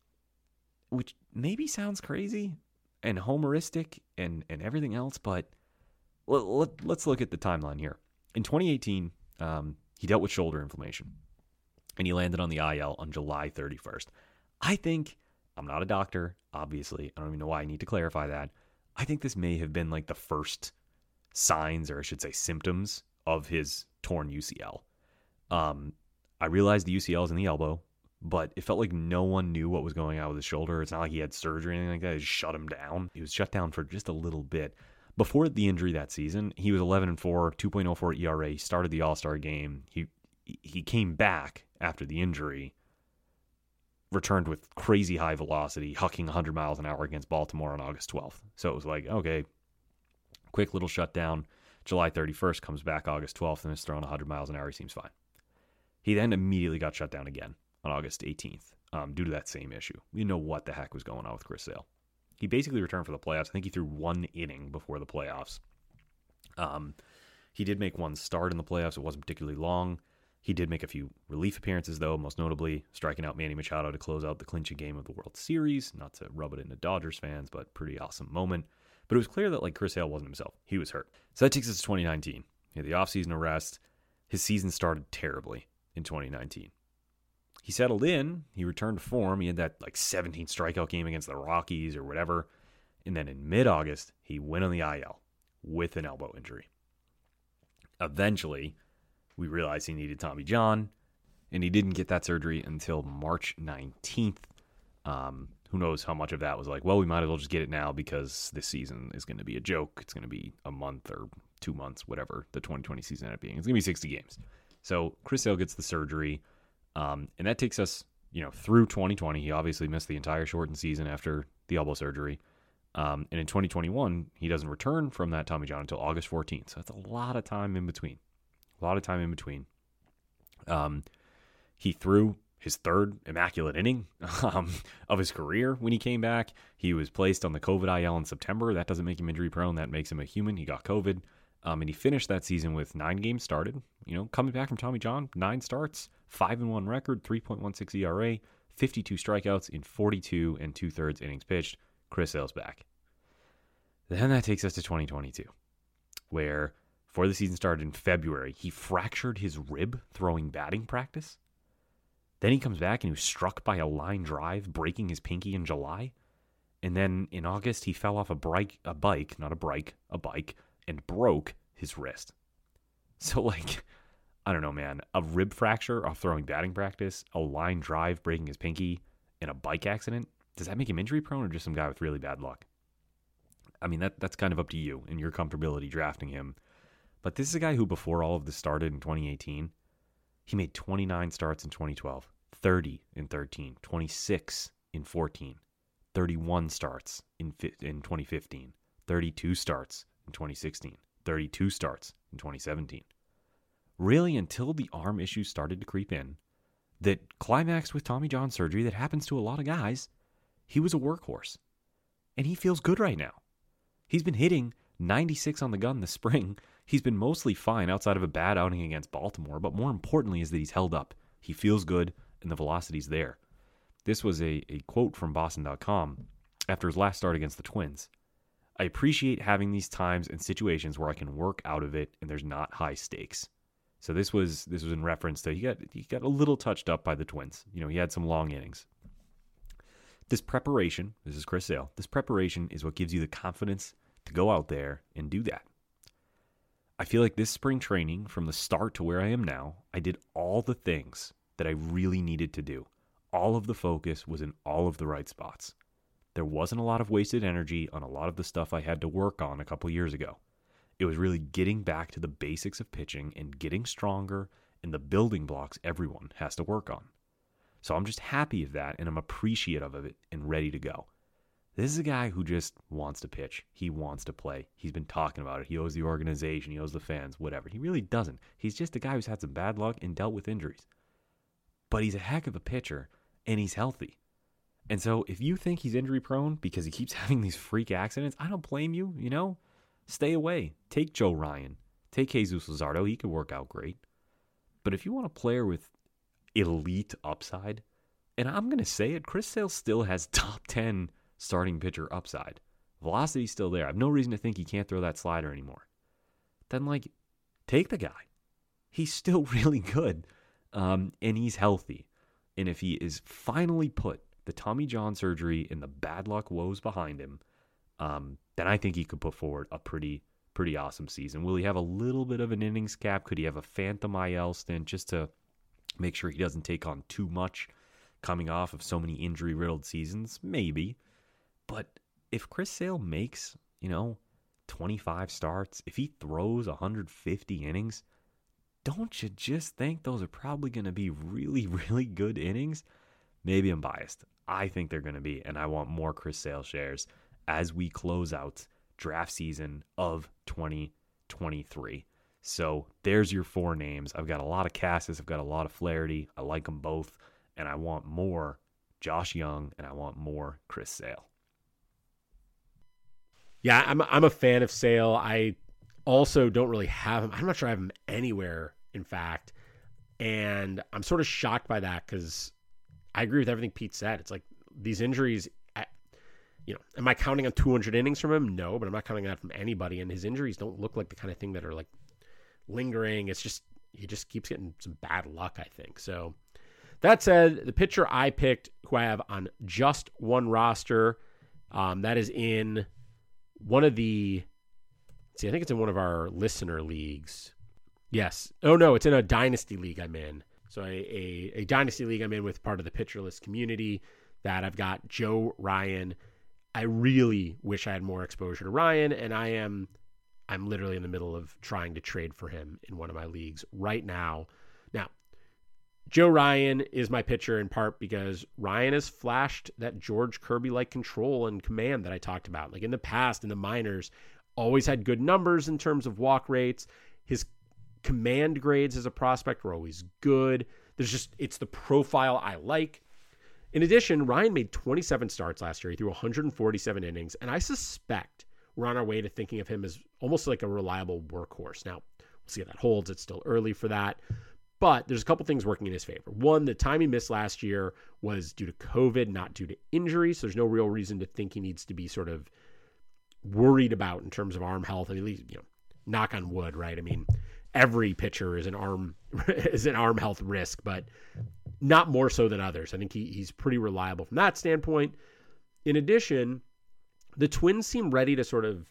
which maybe sounds crazy and homeristic and, and everything else, but let, let, let's look at the timeline here. In 2018, um, he dealt with shoulder inflammation and he landed on the IL on July 31st. I think, I'm not a doctor, obviously. I don't even know why I need to clarify that. I think this may have been like the first signs, or I should say symptoms, of his torn UCL. Um, I realized the UCL is in the elbow, but it felt like no one knew what was going on with his shoulder. It's not like he had surgery or anything like that. It shut him down. He was shut down for just a little bit. Before the injury that season, he was 11 and 4, 2.04 ERA. He started the All Star game. He he came back after the injury, returned with crazy high velocity, hucking 100 miles an hour against Baltimore on August 12th. So it was like, okay, quick little shutdown. July 31st comes back August 12th and is throwing 100 miles an hour. He seems fine. He then immediately got shut down again on August 18th um, due to that same issue. You know what the heck was going on with Chris Sale. He basically returned for the playoffs. I think he threw one inning before the playoffs. Um, he did make one start in the playoffs. It wasn't particularly long. He did make a few relief appearances, though, most notably striking out Manny Machado to close out the clinching game of the World Series. Not to rub it into Dodgers fans, but pretty awesome moment. But it was clear that like Chris Sale wasn't himself. He was hurt. So that takes us to 2019. He had the offseason arrest. His season started terribly in 2019. He settled in, he returned to form. He had that like 17 strikeout game against the Rockies or whatever. And then in mid August, he went on the IL with an elbow injury. Eventually, we realized he needed Tommy John, and he didn't get that surgery until March 19th. Um, who knows how much of that was like, well, we might as well just get it now because this season is going to be a joke. It's going to be a month or two months, whatever the 2020 season ended up being. It's going to be 60 games. So Chris Sale gets the surgery, um, and that takes us, you know, through 2020. He obviously missed the entire shortened season after the elbow surgery. Um, and in 2021, he doesn't return from that Tommy John until August 14th. So that's a lot of time in between. A lot of time in between. Um, he threw his third immaculate inning um, of his career when he came back. He was placed on the COVID IL in September. That doesn't make him injury prone. That makes him a human. He got COVID. Um, and he finished that season with nine games started. You know, coming back from Tommy John, nine starts, five and one record, 3.16 ERA, 52 strikeouts in 42 and two thirds innings pitched. Chris Sale's back. Then that takes us to 2022, where before the season started in February, he fractured his rib throwing batting practice. Then he comes back and he was struck by a line drive, breaking his pinky in July. And then in August, he fell off a bike, a bike, not a bike, a bike, and broke his wrist. So, like, I don't know, man. A rib fracture off throwing batting practice, a line drive breaking his pinky, and a bike accident. Does that make him injury prone or just some guy with really bad luck? I mean, that that's kind of up to you and your comfortability drafting him. But this is a guy who, before all of this started in 2018, he made 29 starts in 2012, 30 in 13, 26 in 14, 31 starts in in 2015, 32 starts in 2016, 32 starts in 2017. Really, until the arm issues started to creep in, that climaxed with Tommy John surgery that happens to a lot of guys, he was a workhorse. And he feels good right now. He's been hitting 96 on the gun this spring. He's been mostly fine outside of a bad outing against Baltimore, but more importantly is that he's held up. He feels good and the velocity's there. This was a, a quote from Boston.com after his last start against the Twins. I appreciate having these times and situations where I can work out of it and there's not high stakes. So this was this was in reference to he got he got a little touched up by the Twins. You know, he had some long innings. This preparation, this is Chris Sale. This preparation is what gives you the confidence to go out there and do that. I feel like this spring training, from the start to where I am now, I did all the things that I really needed to do. All of the focus was in all of the right spots. There wasn't a lot of wasted energy on a lot of the stuff I had to work on a couple years ago. It was really getting back to the basics of pitching and getting stronger and the building blocks everyone has to work on. So I'm just happy of that and I'm appreciative of it and ready to go. This is a guy who just wants to pitch. He wants to play. He's been talking about it. He owes the organization, he owes the fans, whatever. He really doesn't. He's just a guy who's had some bad luck and dealt with injuries. But he's a heck of a pitcher and he's healthy. And so if you think he's injury prone because he keeps having these freak accidents, I don't blame you, you know? Stay away. Take Joe Ryan. Take Jesus Luzardo. He could work out great. But if you want a player with elite upside, and I'm going to say it, Chris Sale still has top 10 starting pitcher upside. Velocity's still there. I have no reason to think he can't throw that slider anymore. Then, like, take the guy. He's still really good, um, and he's healthy. And if he is finally put the Tommy John surgery and the bad luck woes behind him, um, then I think he could put forward a pretty pretty awesome season. Will he have a little bit of an innings cap? Could he have a phantom IL stint just to make sure he doesn't take on too much coming off of so many injury riddled seasons? Maybe. But if Chris Sale makes, you know, 25 starts, if he throws 150 innings, don't you just think those are probably going to be really, really good innings? Maybe I'm biased. I think they're going to be, and I want more Chris Sale shares as we close out draft season of 2023. So there's your four names. I've got a lot of Casas. I've got a lot of Flaherty. I like them both, and I want more Josh Jung, and I want more Chris Sale. Yeah, I'm I'm a fan of Sale. I also don't really have him. I'm not sure I have him anywhere, in fact. And I'm sort of shocked by that because I agree with everything Pete said. It's like these injuries, you know, am I counting on 200 innings from him? No, but I'm not counting that from anybody. And his injuries don't look like the kind of thing that are like lingering. It's just, he just keeps getting some bad luck, I think. So that said, the pitcher I picked, who I have on just one roster, um, that is in one of the see, I think it's in one of our listener leagues. Yes. Oh no, it's in a dynasty league I'm in. So a, a, a dynasty league I'm in with part of the Pitcher List community that I've got Joe Ryan. I really wish I had more exposure to Ryan, and I am I'm literally in the middle of trying to trade for him in one of my leagues right now. Now, Joe Ryan is my pitcher in part because Ryan has flashed that George Kirby like control and command that I talked about. Like in the past, in the minors, always had good numbers in terms of walk rates. His command grades as a prospect were always good. There's just, it's the profile I like. In addition, Ryan made 27 starts last year. He threw 147 innings, and I suspect we're on our way to thinking of him as almost like a reliable workhorse. Now, we'll see how that holds. It's still early for that. But there's a couple things working in his favor. One, the time he missed last year was due to COVID, not due to injury. So there's no real reason to think he needs to be sort of worried about in terms of arm health. At least, you know, knock on wood, right? I mean, every pitcher is an arm is an arm health risk, but not more so than others. I think he, he's pretty reliable from that standpoint. In addition, the Twins seem ready to sort of,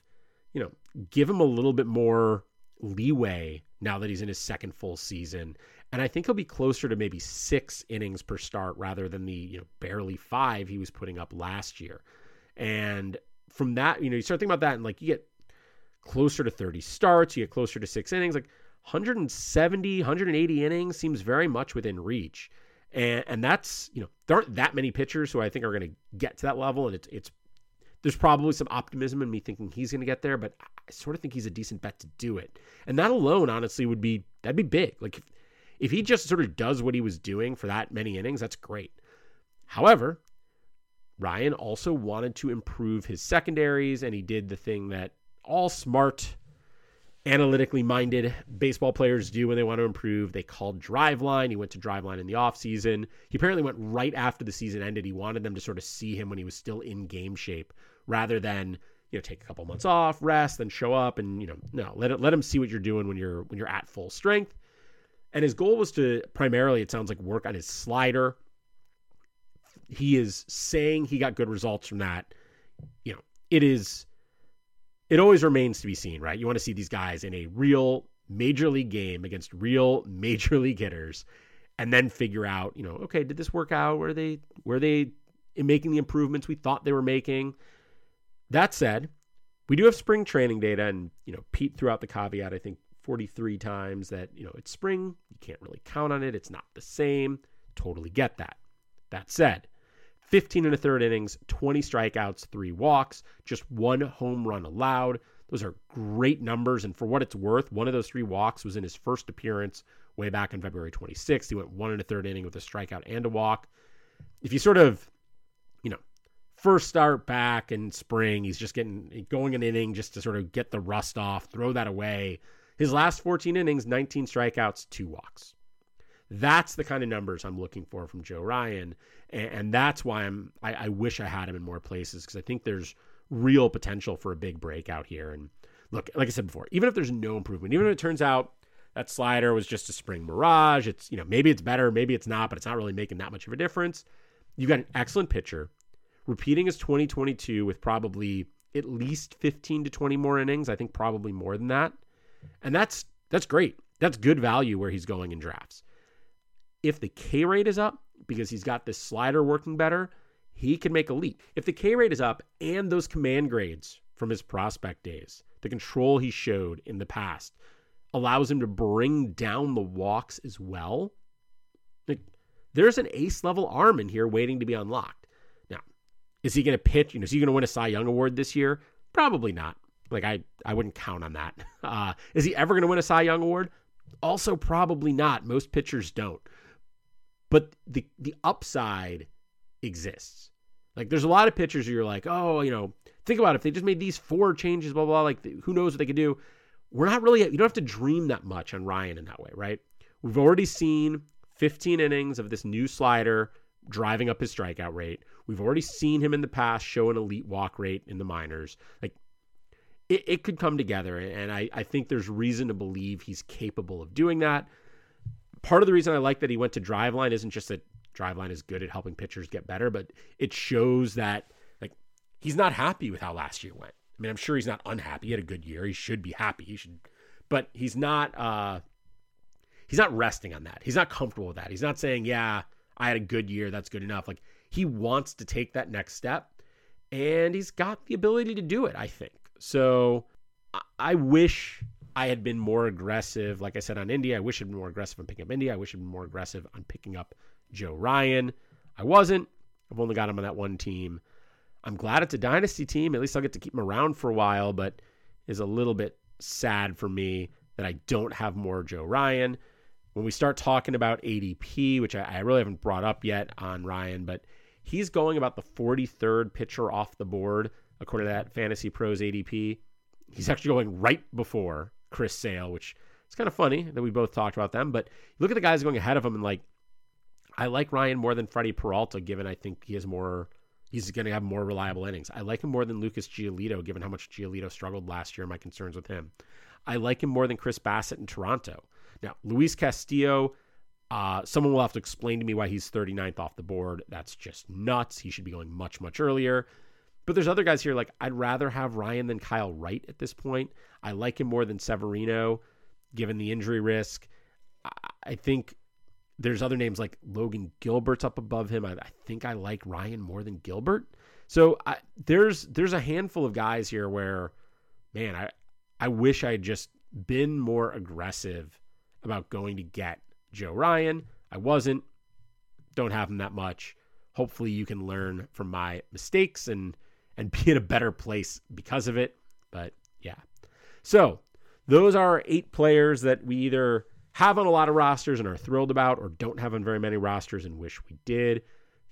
you know, give him a little bit more leeway now that he's in his second full season. And I think he'll be closer to maybe six innings per start rather than the you know barely five he was putting up last year. And from that, you know, you start thinking about that and like you get closer to 30 starts, you get closer to six innings, like 170, 180 innings seems very much within reach. And and that's, you know, there aren't that many pitchers who I think are going to get to that level. And it's it's there's probably some optimism in me thinking he's going to get there, but I sort of think he's a decent bet to do it. And that alone, honestly, would be that'd be big. Like if, if he just sort of does what he was doing for that many innings, that's great. However, Ryan also wanted to improve his secondaries, and he did the thing that all smart analytically minded baseball players do when they want to improve. They called Driveline. He went to Driveline in the offseason. He apparently went right after the season ended. He wanted them to sort of see him when he was still in game shape rather than you know take a couple months off, rest, then show up and you know no let it, let him see what you're doing when you're when you're at full strength. And his goal was to primarily, it sounds like, work on his slider. He is saying he got good results from that. You know, it is it always remains to be seen, right? You want to see these guys in a real major league game against real major league hitters and then figure out, you know, okay, did this work out? Were they were they making the improvements we thought they were making? That said, we do have spring training data and, you know, Pete threw out the caveat I think 43 times that, you know, it's spring, you can't really count on it, it's not the same. Totally get that. That said, 15 and a third innings, 20 strikeouts, three walks, just one home run allowed. Those are great numbers. And for what it's worth, one of those three walks was in his first appearance way back on February 26th. He went one and a third inning with a strikeout and a walk. If you sort of, you know, first start back in spring, he's just getting going an inning just to sort of get the rust off, throw that away. His last 14 innings, 19 strikeouts, two walks. That's the kind of numbers I'm looking for from Joe Ryan, and, and that's why I'm. I, I, wish I had him in more places because I think there's real potential for a big breakout here. And look, like I said before, even if there's no improvement, even if it turns out that slider was just a spring mirage, it's you know maybe it's better, maybe it's not, but it's not really making that much of a difference. You've got an excellent pitcher, repeating his 2022 with probably at least 15 to 20 more innings. I think probably more than that, and that's that's great. That's good value where he's going in drafts if the K rate is up because he's got this slider working better, he can make a leap. If the K rate is up and those command grades from his prospect days, the control he showed in the past allows him to bring down the walks as well. Like, there's an ace level arm in here waiting to be unlocked. Now, is he going to pitch? You know, is he going to win a Cy Young award this year? Probably not. Like I, I wouldn't count on that. Uh, is he ever going to win a Cy Young award? Also, probably not. Most pitchers don't but the the upside exists. Like there's a lot of pitchers where you're like, oh, you know, think about it, if they just made these four changes, blah blah. blah like who knows what they could do. We're not really. You don't have to dream that much on Ryan in that way, right? We've already seen 15 innings of this new slider driving up his strikeout rate. We've already seen him in the past show an elite walk rate in the minors. Like it, it could come together, and I, I think there's reason to believe he's capable of doing that part of the reason I like that he went to Driveline isn't just that Driveline is good at helping pitchers get better, but it shows that like he's not happy with how last year went. I mean, I'm sure he's not unhappy. He had a good year. He should be happy. He should, but he's not. uh He's not resting on that. He's not comfortable with that. He's not saying, "Yeah, I had a good year. That's good enough." Like he wants to take that next step, and he's got the ability to do it. I think so. I wish I had been more aggressive. Like I said on India, I wish I'd been more aggressive on picking up India. I wish I'd been more aggressive on picking up Joe Ryan. I wasn't. I've only got him on that one team. I'm glad it's a dynasty team. At least I'll get to keep him around for a while, but is a little bit sad for me that I don't have more Joe Ryan. When we start talking about ADP, which I, I really haven't brought up yet on Ryan, but he's going about the 43rd pitcher off the board according to that Fantasy Pros ADP. He's actually going right before Chris Sale, which it's kind of funny that we both talked about them. But look at the guys going ahead of him, and like, I like Ryan more than Freddie Peralta, given I think he has more. He's going to have more reliable innings. I like him more than Lucas Giolito, given how much Giolito struggled last year. My concerns with him. I like him more than Chris Bassitt in Toronto. Now, Luis Castillo, uh, someone will have to explain to me why he's 39th off the board. That's just nuts. He should be going much, much earlier. But there's other guys here like I'd rather have Ryan than Kyle Wright at this point. I like him more than Severino, given the injury risk. I think there's other names like Logan Gilbert's up above him. I, I think I like Ryan more than Gilbert. So I, there's there's a handful of guys here where, man, I I wish I had just been more aggressive about going to get Joe Ryan. I wasn't. Don't have him that much. Hopefully, you can learn from my mistakes and and be in a better place because of it. But yeah. So those are eight players that we either have on a lot of rosters and are thrilled about or don't have on very many rosters and wish we did.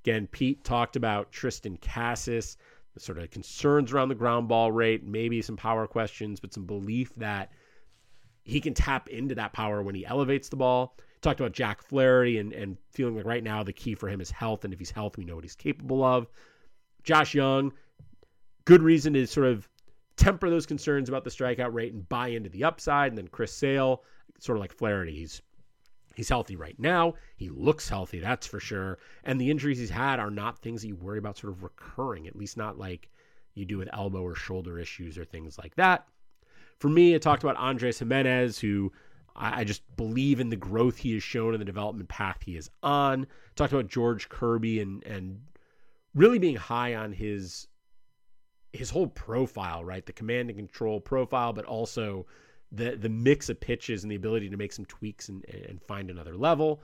Again, Pete talked about Triston Casas, the sort of concerns around the ground ball rate, maybe some power questions, but some belief that he can tap into that power when he elevates the ball. Talked about Jack Flaherty and, and feeling like right now the key for him is health. And if he's healthy, we know what he's capable of. Josh Jung, good reason to sort of temper those concerns about the strikeout rate and buy into the upside. And then Chris Sale, sort of like Flaherty, he's he's healthy right now. He looks healthy, that's for sure. And the injuries he's had are not things that you worry about sort of recurring, at least not like you do with elbow or shoulder issues or things like that. For me, it talked about Andrés Giménez, who I, just believe in the growth he has shown and the development path he is on. Talked about George Kirby and and really being high on his his whole profile, right? The command and control profile, but also the the mix of pitches and the ability to make some tweaks and, and find another level.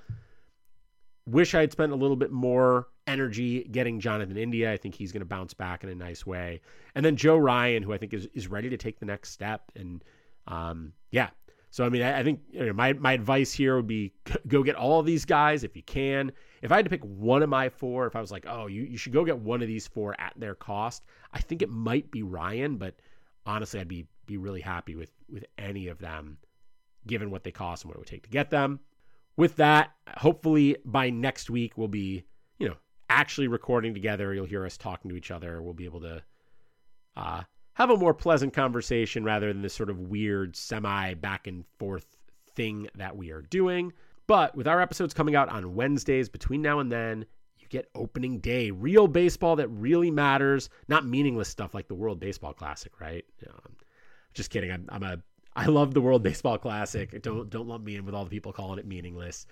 Wish I had spent a little bit more energy getting Jonathan India. I think he's going to bounce back in a nice way. And then Joe Ryan, who I think is is ready to take the next step. And um, yeah, so I mean, I, I think you know, my my advice here would be go get all these guys if you can. If I had to pick one of my four, if I was like, oh, you you should go get one of these four at their cost, I think it might be Ryan. But honestly, I'd be be really happy with with any of them, given what they cost and what it would take to get them. With that, hopefully by next week we'll be you know actually recording together. You'll hear us talking to each other. We'll be able to uh, have a more pleasant conversation rather than this sort of weird semi back and forth thing that we are doing. But with our episodes coming out on Wednesdays between now and then, you get opening day, real baseball that really matters, not meaningless stuff like the World Baseball Classic, right? You know, just kidding. I'm, I'm a I love the World Baseball Classic. Don't don't lump me in with all the people calling it meaningless.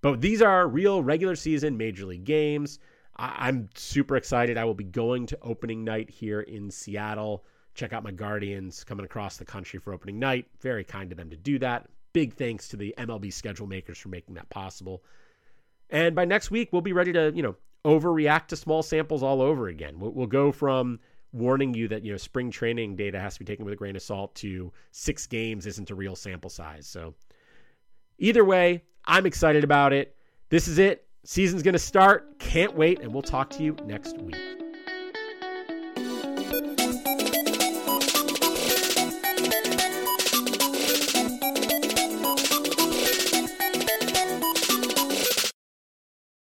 But these are real regular season major league games. I, am super excited. I will be going to opening night here in Seattle. Check out my Guardians coming across the country for opening night. Very kind of them to do that. Big thanks to the MLB schedule makers for making that possible. And by next week, we'll be ready to, you know, overreact to small samples all over again. We'll, we'll go from warning you that, you know, spring training data has to be taken with a grain of salt to six games isn't a real sample size. So either way, I'm excited about it. This is it. Season's going to start. Can't wait. And we'll talk to you next week.